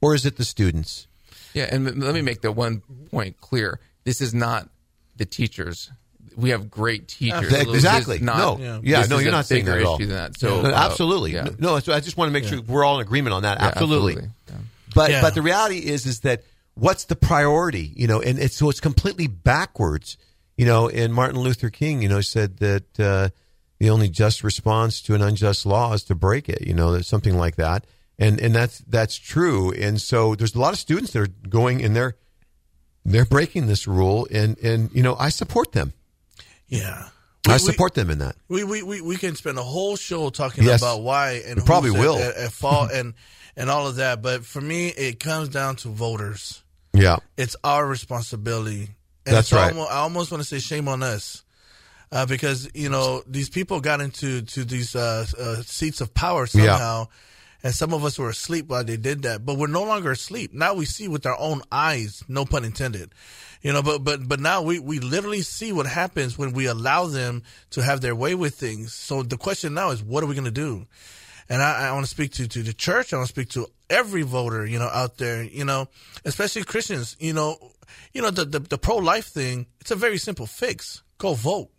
or is it the students? Yeah, and let me make the one point clear: this is not the teachers. We have great teachers. Absolutely. This is Exactly. not- No. Yeah. Yeah, no, you're not saying bigger that at all. issue than that. So No, uh, absolutely. yeah. No, so I just want to make sure we're all in agreement on that. Yeah, absolutely. Yeah. But Yeah. but the reality is is that what's the priority? You know, and it's so it's completely backwards. You know, and Martin Luther King, you know, said that uh, the only just response to an unjust law is to break it. You know, there's something like that, and and that's that's true. And so there's a lot of students that are going and they're they're breaking this rule, and and you know I support them. Yeah. I We- support them in that. We, we, we, we can spend a whole show talking Yes. about why and We probably will. at, at, fault and, and all of that. But for me, it comes down to voters. Yeah. It's our responsibility. And That's right. Almost, I almost want to say shame on us. Uh, because, you know, these people got into to these uh, uh, seats of power Yeah. somehow. And some of us were asleep while they did that. But we're no longer asleep. Now we see with our own eyes, no pun intended. You know, but but but now we, we literally see what happens when we allow them to have their way with things. So the question now is, what are we going to do? And I, I want to speak to, to the church. I want to speak to every voter, you know, out there, you know, especially Christians, you know, you know, the, the, the pro life thing, it's a very simple fix. Go vote.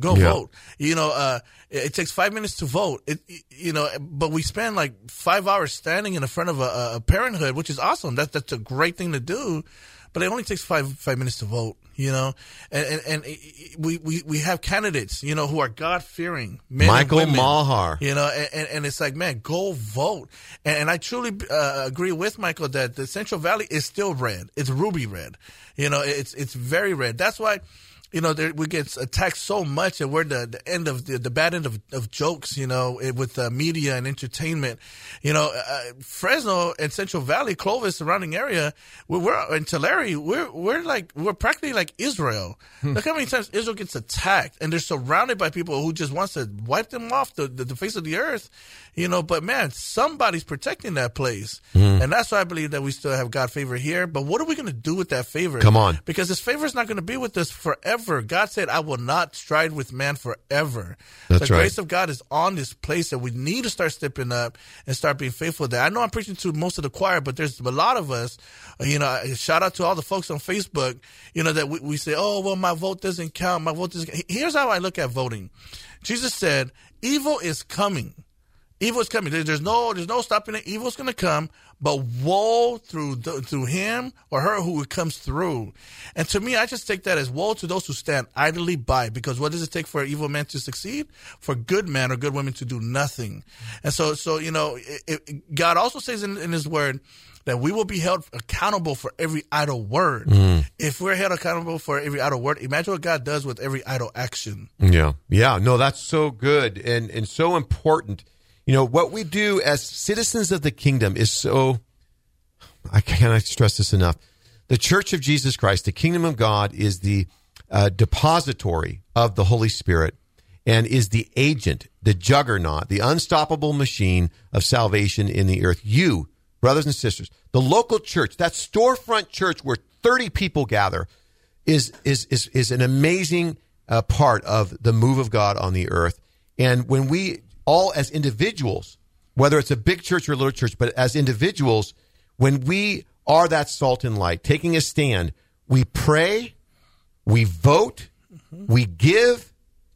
Go Yeah. vote. You know, uh, it, takes five minutes to vote. It, you know, but we spend like five hours standing in the front of a, a parenthood, which is awesome. That, that's a great thing to do. But it only takes five five minutes to vote, you know, and and, and we, we we have candidates, you know, who are God fearing, men Michael women. Maher. You know, and, and, and it's like, man, go vote. And, and I truly uh, agree with Michael that the Central Valley is still red. It's ruby red. You know, it's it's very red. That's why you know, there, we get attacked so much and we're the, the end of the, the bad end of, of jokes, you know, with uh, media and entertainment. You know, uh, Fresno and Central Valley, Clovis, surrounding area, we're, we're in Tulare, we're, we're like, we're practically like Israel. Hmm. Look how many times Israel gets attacked and they're surrounded by people who just wants to wipe them off the, the, the face of the earth, you know, but man, somebody's protecting that place. Hmm. And that's why I believe that we still have God favor here. But what are we going to do with that favor? Come on. Because this favor is not going to be with us forever. God said, I will not strive with man forever. That's the right. grace of God is on this place that we need to start stepping up and start being faithful there. I know I'm preaching to most of the choir, but there's a lot of us, uh, you know, shout out to all the folks on Facebook, you know, that we, we say, oh, well, my vote doesn't count. My vote doesn't count. Here's how I look at voting. Jesus said, evil is coming. Evil is coming. There's no, there's no stopping it. Evil's going to come, but woe through the, through him or her who it comes through. And to me, I just take that as woe to those who stand idly by. Because what does it take for an evil man to succeed? For good men or good women to do nothing. And so, so you know, it, it, God also says in, in His Word that we will be held accountable for every idle word. Mm. If we're held accountable for every idle word, imagine what God does with every idle action. Yeah. Yeah. No, that's so good and, and so important. You know, what we do as citizens of the kingdom is so, I cannot stress this enough. The church of Jesus Christ, the kingdom of God, is the uh, depository of the Holy Spirit and is the agent, the juggernaut, the unstoppable machine of salvation in the earth. You, brothers and sisters, the local church, that storefront church where 30 people gather, is is is is an amazing uh, part of the move of God on the earth. And when we all as individuals, whether it's a big church or a little church, but as individuals, when we are that salt and light, taking a stand, we pray, we vote, we give,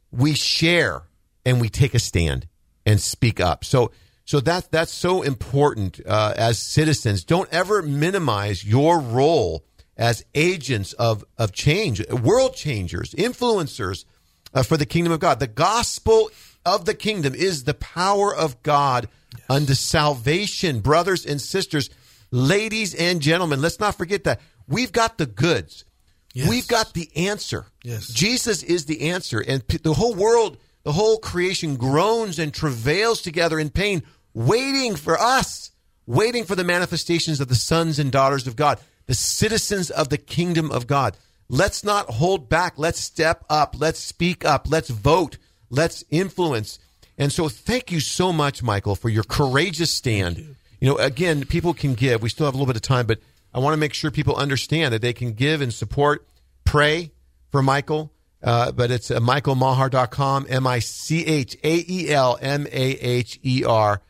we share, and we take a stand and speak up. So, so that that's so important uh, as citizens. Don't ever minimize your role as agents of of change, world changers, influencers uh, for the kingdom of God. The gospel of the kingdom is the power of God unto salvation, brothers and sisters, ladies and gentlemen. Let's not forget that we've got the goods. Yes. We've got the answer. Yes. Jesus is the answer. And p- the whole world, the whole creation groans and travails together in pain, waiting for us, waiting for the manifestations of the sons and daughters of God, the citizens of the kingdom of God. Let's not hold back. Let's step up. Let's speak up. Let's vote. Let's influence. And so thank you so much, Michael, for your courageous stand. You. know, again, people can give. We still have a little bit of time, but I want to make sure people understand that they can give and support, pray for Michael. Uh, but it's uh, michaelmaher.com, M I C H A E L M A H E R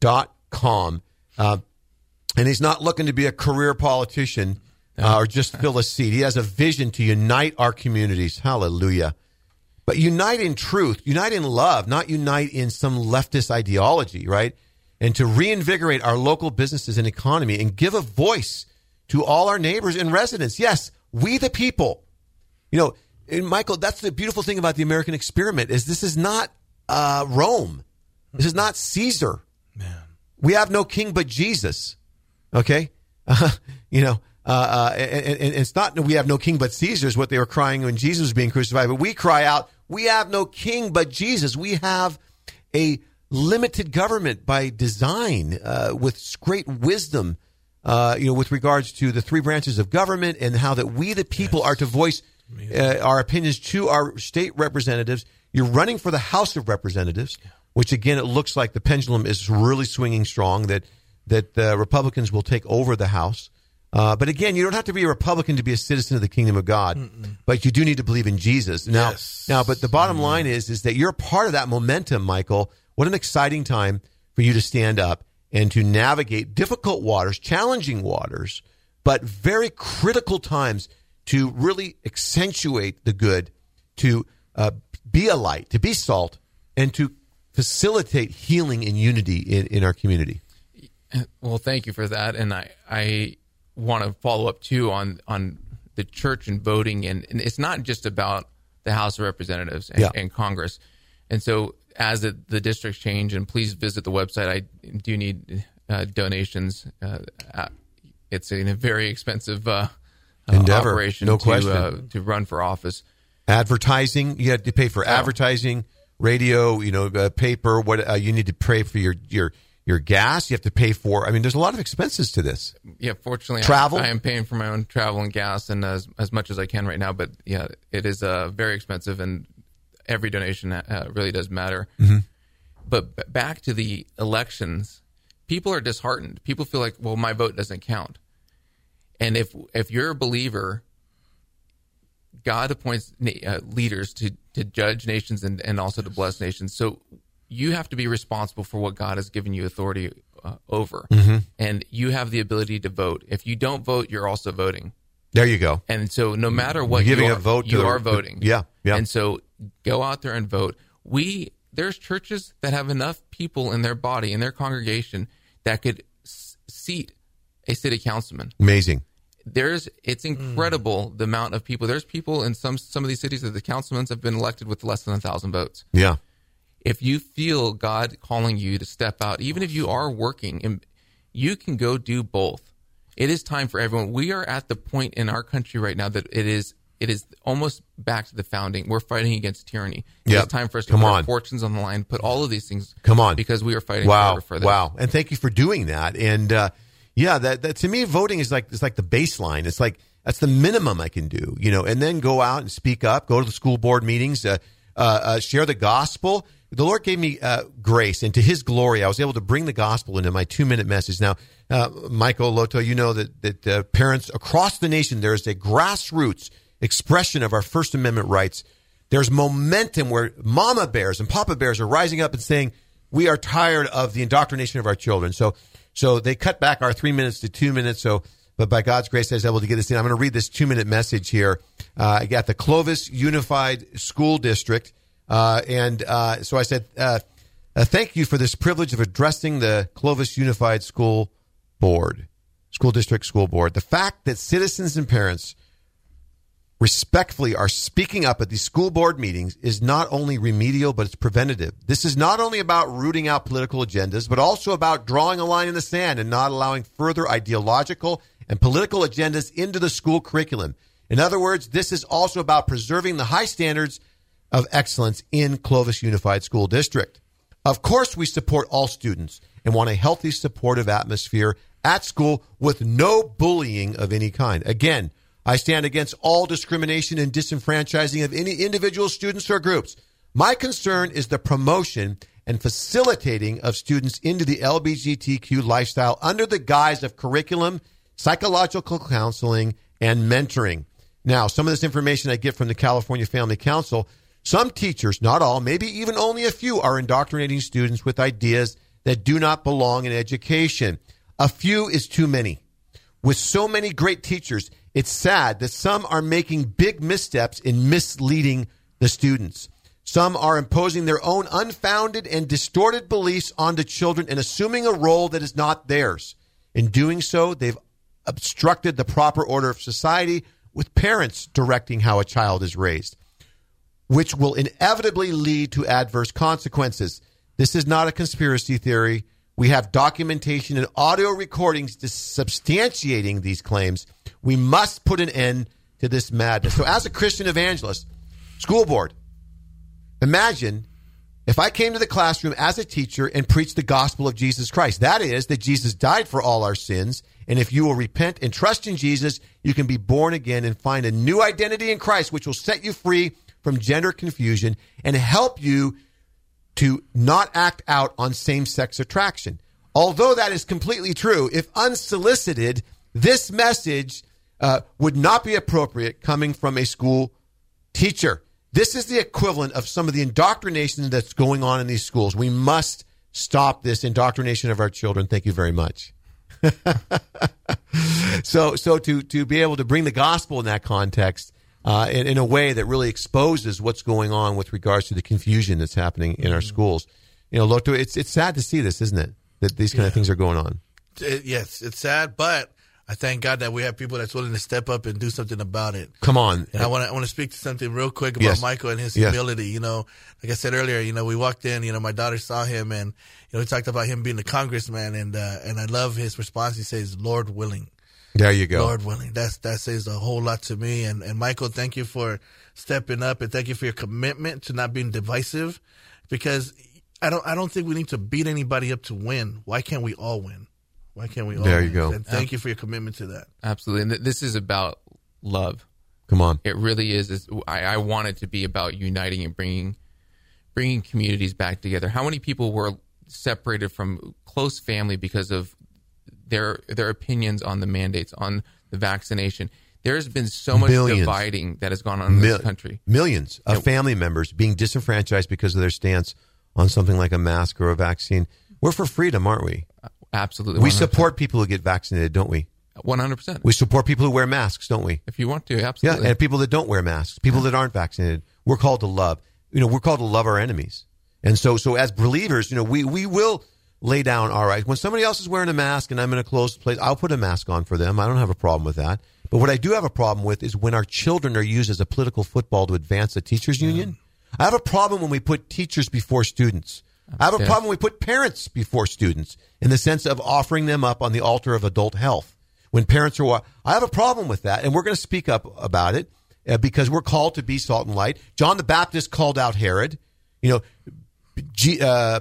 dot com. Uh, and he's not looking to be a career politician uh, or just fill a seat. He has a vision to unite our communities. Hallelujah. But unite in truth, unite in love, not unite in some leftist ideology, right? And to reinvigorate our local businesses and economy and give a voice to all our neighbors and residents. Yes, we the people. You know, and Michael, that's the beautiful thing about the American experiment is this is not uh, Rome. This is not Caesar. Man. We have no king but Jesus. Okay, uh, you know, uh, uh, and, and, it's not we have no king but Caesar is what they were crying when Jesus was being crucified. But we cry out, we have no king but Jesus. We have a limited government by design uh, with great wisdom. Uh, you know, with regards to the three branches of government and how that we, the people, are to voice uh, our opinions to our state representatives. You're running for the House of Representatives, which again, it looks like the pendulum is really swinging strong. That that the Republicans will take over the House. Uh, but again, you don't have to be a Republican to be a citizen of the kingdom of God, but you do need to believe in Jesus. Now, Yes. now, but the bottom line is, is that you're part of that momentum, Michael. What an exciting time for you to stand up and to navigate difficult waters, challenging waters, but very critical times to really accentuate the good, to uh, be a light, to be salt, and to facilitate healing and unity in, in our community. Well, thank you for that, and I I want to follow up too on on the church and voting, and, and it's not just about the House of Representatives and, Yeah. and Congress, and so as the, the districts change, and please visit the website. I do need uh, donations. Uh, uh, it's a very expensive uh, uh, Endeavor, operation no to question. Uh, to run for office. Advertising, you have to pay for advertising, radio, you know, uh, paper. What uh, you need to pay for your your your gas. You have to pay for. I mean, there's a lot of expenses to this. Yeah, fortunately, Travel? I, I am paying for my own travel and gas and as as much as I can right now. But yeah, it is uh, very expensive, and every donation uh, really does matter. But b- back to the elections, people are disheartened. People feel like, well, my vote doesn't count. And if if you're a believer, God appoints na- uh, leaders to to judge nations and, and also to bless nations. So you have to be responsible for what God has given you authority uh, over, and you have the ability to vote. If you don't vote, you're also voting. There you go. And so, no matter what, You're giving you are, a vote you the- are voting. yeah, yeah. And so, go out there and vote. We there's churches that have enough people in their body in their congregation that could s- seat a city councilman. Amazing. There's it's incredible the amount of people. There's people in some some of these cities that the councilmen have been elected with less than a thousand votes Yeah. If you feel God calling you to step out, even if you are working, you can go do both. It is time for everyone. We are at the point in our country right now that it is it is almost back to the founding. We're fighting against tyranny. Yep. It's time for us to Come put our fortunes on the line, put all of these things. Come on. because we are fighting Wow. for this. Wow. And thank you for doing that. And uh, yeah, that, that to me, voting is like it's like the baseline. It's like that's the minimum I can do, you know. And then go out and speak up, go to the school board meetings, uh, uh, uh, share the gospel. The Lord gave me uh, grace, and to His glory, I was able to bring the gospel into my two-minute message. Now, uh, Michael Loto, you know that that uh, parents across the nation there is a grassroots expression of our First Amendment rights. There's momentum where mama bears and papa bears are rising up and saying, we are tired of the indoctrination of our children. So, so they cut back our three minutes to two minutes. So, but by God's grace, I was able to get this in. I'm going to read this two minute message here. Uh, I got the Clovis Unified School District. Uh, and uh, so I said, uh, uh, thank you for this privilege of addressing the Clovis Unified School Board, School District School Board. The fact that citizens and parents respectfully are speaking up at these school board meetings is not only remedial, but it's preventative. This is not only about rooting out political agendas, but also about drawing a line in the sand and not allowing further ideological and political agendas into the school curriculum. In other words, this is also about preserving the high standards of excellence in Clovis Unified School District. Of course, we support all students and want a healthy, supportive atmosphere at school with no bullying of any kind. Again, I stand against all discrimination and disenfranchising of any individual students or groups. My concern is the promotion and facilitating of students into the LBGTQ lifestyle under the guise of curriculum, psychological counseling, and mentoring. Now, some of this information I get from the California Family Council. Some teachers, not all, maybe even only a few, are indoctrinating students with ideas that do not belong in education. A few is too many. With so many great teachers, it's sad that some are making big missteps in misleading the students. Some are imposing their own unfounded and distorted beliefs onto children and assuming a role that is not theirs. In doing so, they've obstructed the proper order of society with parents directing how a child is raised, which will inevitably lead to adverse consequences. This is not a conspiracy theory. We have documentation and audio recordings substantiating these claims. We must put an end to this madness. So, as a Christian evangelist, school board, imagine if I came to the classroom as a teacher and preached the gospel of Jesus Christ. That is, that Jesus died for all our sins. And if you will repent and trust in Jesus, you can be born again and find a new identity in Christ, which will set you free from gender confusion and help you to not act out on same sex attraction. Although that is completely true, if unsolicited, this message uh, would not be appropriate coming from a school teacher. This is the equivalent of some of the indoctrination that's going on in these schools. We must stop this indoctrination of our children. Thank you very much. so, so to to be able to bring the gospel in that context uh, in, in a way that really exposes what's going on with regards to the confusion that's happening in our schools. You know, Loto, it's it's sad to see this, isn't it? That these kind of things are going on. It- yes, it's sad, but I thank God that we have people that's willing to step up and do something about it. Come on, And I want to I want to speak to something real quick about Yes. Michael and his Yes. humility. You know, like I said earlier, you know, we walked in. You know, my daughter saw him, and you know, we talked about him being a congressman, and uh, and I love his response. He says, "Lord willing." There you go. Lord willing, that's that says a whole lot to me. And and Michael, thank you for stepping up and thank you for your commitment to not being divisive, because I don't I don't think we need to beat anybody up to win. Why can't we all win? Why can't we all? There you win? go. And thank you for your commitment to that. Absolutely. And th- this is about love. Come on. It really is. It's, I, I want it to be about uniting and bringing bringing communities back together. How many people were separated from close family because of their their opinions on the mandates on the vaccination? There's been so much Millions. dividing that has gone on in Mil- this country. Millions of family members being disenfranchised because of their stance on something like a mask or a vaccine. We're for freedom, aren't we? Uh, absolutely, We support people who get vaccinated, don't we? one hundred percent. We support people who wear masks, don't we? If you want to, absolutely. Yeah, absolutely. and people that don't wear masks, people that aren't vaccinated. We're called to love. You know, we're called to love our enemies. And so, so as believers, you know, we we will lay down All right. When somebody else is wearing a mask and I'm in a closed place, I'll put a mask on for them. I don't have a problem with that. But what I do have a problem with is when our children are used as a political football to advance the teachers union. I have a problem when we put teachers before students. I have a problem when we put parents before students in the sense of offering them up on the altar of adult health. When parents are, I have a problem with that, and we're going to speak up about it uh, because we're called to be salt and light. John the Baptist called out Herod. You know, G, uh,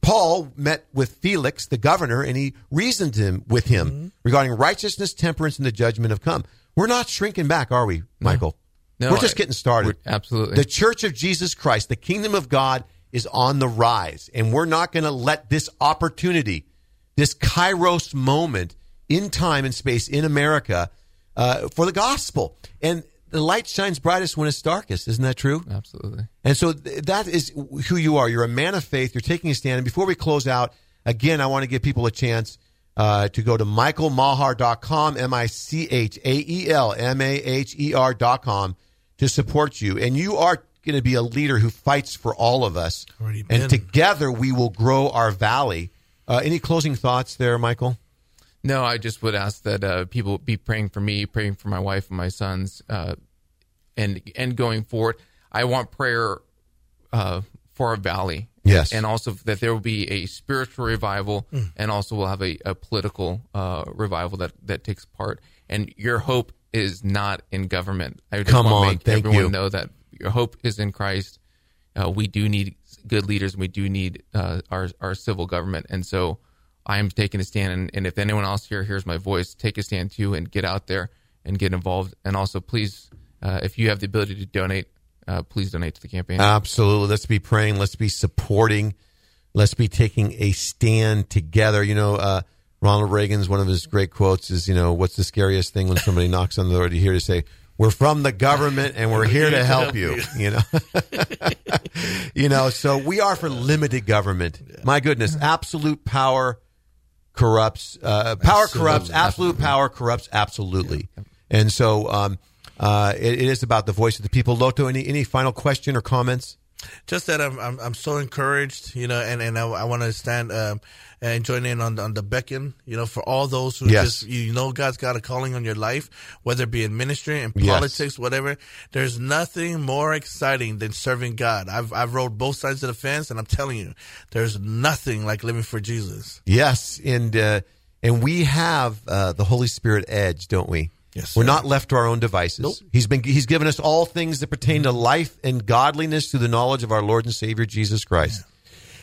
Paul met with Felix, the governor, and he reasoned him with him regarding righteousness, temperance, and the judgment of come. We're not shrinking back, are we, Michael? No, we're just getting started. absolutely. The Church of Jesus Christ, the kingdom of God, is on the rise, and we're not going to let this opportunity, this Kairos moment in time and space in America, uh, for the gospel. And the light shines brightest when it's darkest. Isn't that true? absolutely. And so th- that is who you are. You're a man of faith. You're taking a stand. And before we close out, again, I want to give people a chance uh, to go to michaelmaher.com, M I C H A E L M A H E R.com to support you. And you are going to be a leader who fights for all of us. Already been. And together we will grow our valley. Uh, any closing thoughts there, Michael? No, I just would ask that uh, people be praying for me, praying for my wife and my sons, uh, and and going forward. I want prayer uh, for our valley. Yes. and also that there will be a spiritual revival, and also we'll have a, a political uh, revival that that takes part. And your hope is not in government. I just Come want to on, make thank everyone you. know that your hope is in Christ. Uh, we do need good leaders, and we do need uh, our our civil government. And so, I am taking a stand. And, and if anyone else here hears my voice, take a stand too, and get out there and get involved. And also, please, uh, if you have the ability to donate, uh, please donate to the campaign. Absolutely. Let's be praying. Let's be supporting. Let's be taking a stand together. You know, uh, Ronald Reagan's one of his great quotes is, you know, what's the scariest thing when somebody knocks on the door to hear to say, we're from the government and we're here to help you, you know. you know, so we are for limited government. My goodness, absolute power corrupts uh, power corrupts absolute power corrupts absolutely. And so um, uh, it, it is about the voice of the people. Loto any any final question or comments just that I'm I'm, I'm so encouraged, you know, and and I, I want to stand um, and join in on on the beckon, you know, for all those who Yes. just you know God's got a calling on your life, whether it be in ministry, in Yes. politics, whatever. There's nothing more exciting than serving God. I've I've rode both sides of the fence, and I'm telling you, there's nothing like living for Jesus. yes and uh, and we have uh, the holy spirit edge don't we Yes, we're not left to our own devices he's been he's given us all things that pertain to life and godliness through the knowledge of our lord and savior jesus christ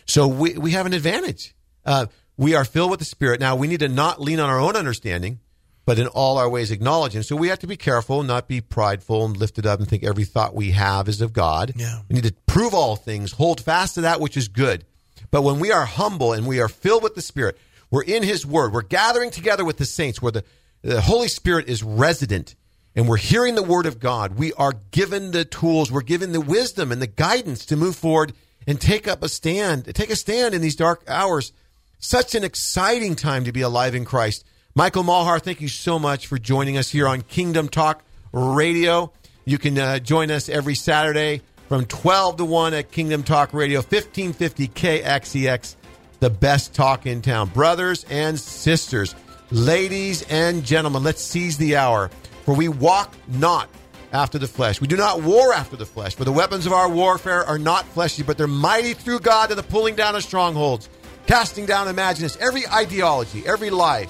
So we, we have an advantage. Uh, we are filled with the Spirit. Now, we need to not lean on our own understanding, but in all our ways acknowledge Him. So we have to be careful, not be prideful and lifted up and think every thought we have is of God. Yeah. We need to prove all things, hold fast to that which is good. But when we are humble and we are filled with the Spirit, we're in His Word, we're gathering together with the saints where the, the Holy Spirit is resident and we're hearing the Word of God. We are given the tools, we're given the wisdom and the guidance to move forward and take up a stand, take a stand in these dark hours. Such an exciting time to be alive in Christ. Michael Maher, thank you so much for joining us here on Kingdom Talk Radio. You can uh, join us every Saturday from 12 to 1 at Kingdom Talk Radio, 1550 KXEX, the best talk in town. Brothers and sisters, ladies and gentlemen, let's seize the hour, for we walk not after the flesh. We do not war after the flesh, for the weapons of our warfare are not fleshly, but they're mighty through God to the pulling down of strongholds, casting down imaginations, every ideology, every lie,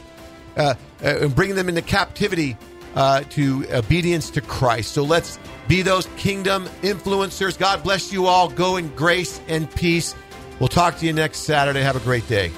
uh, uh, and bringing them into captivity uh, to obedience to Christ. So let's be those kingdom influencers. God bless you all. Go in grace and peace. We'll talk to you next Saturday. Have a great day.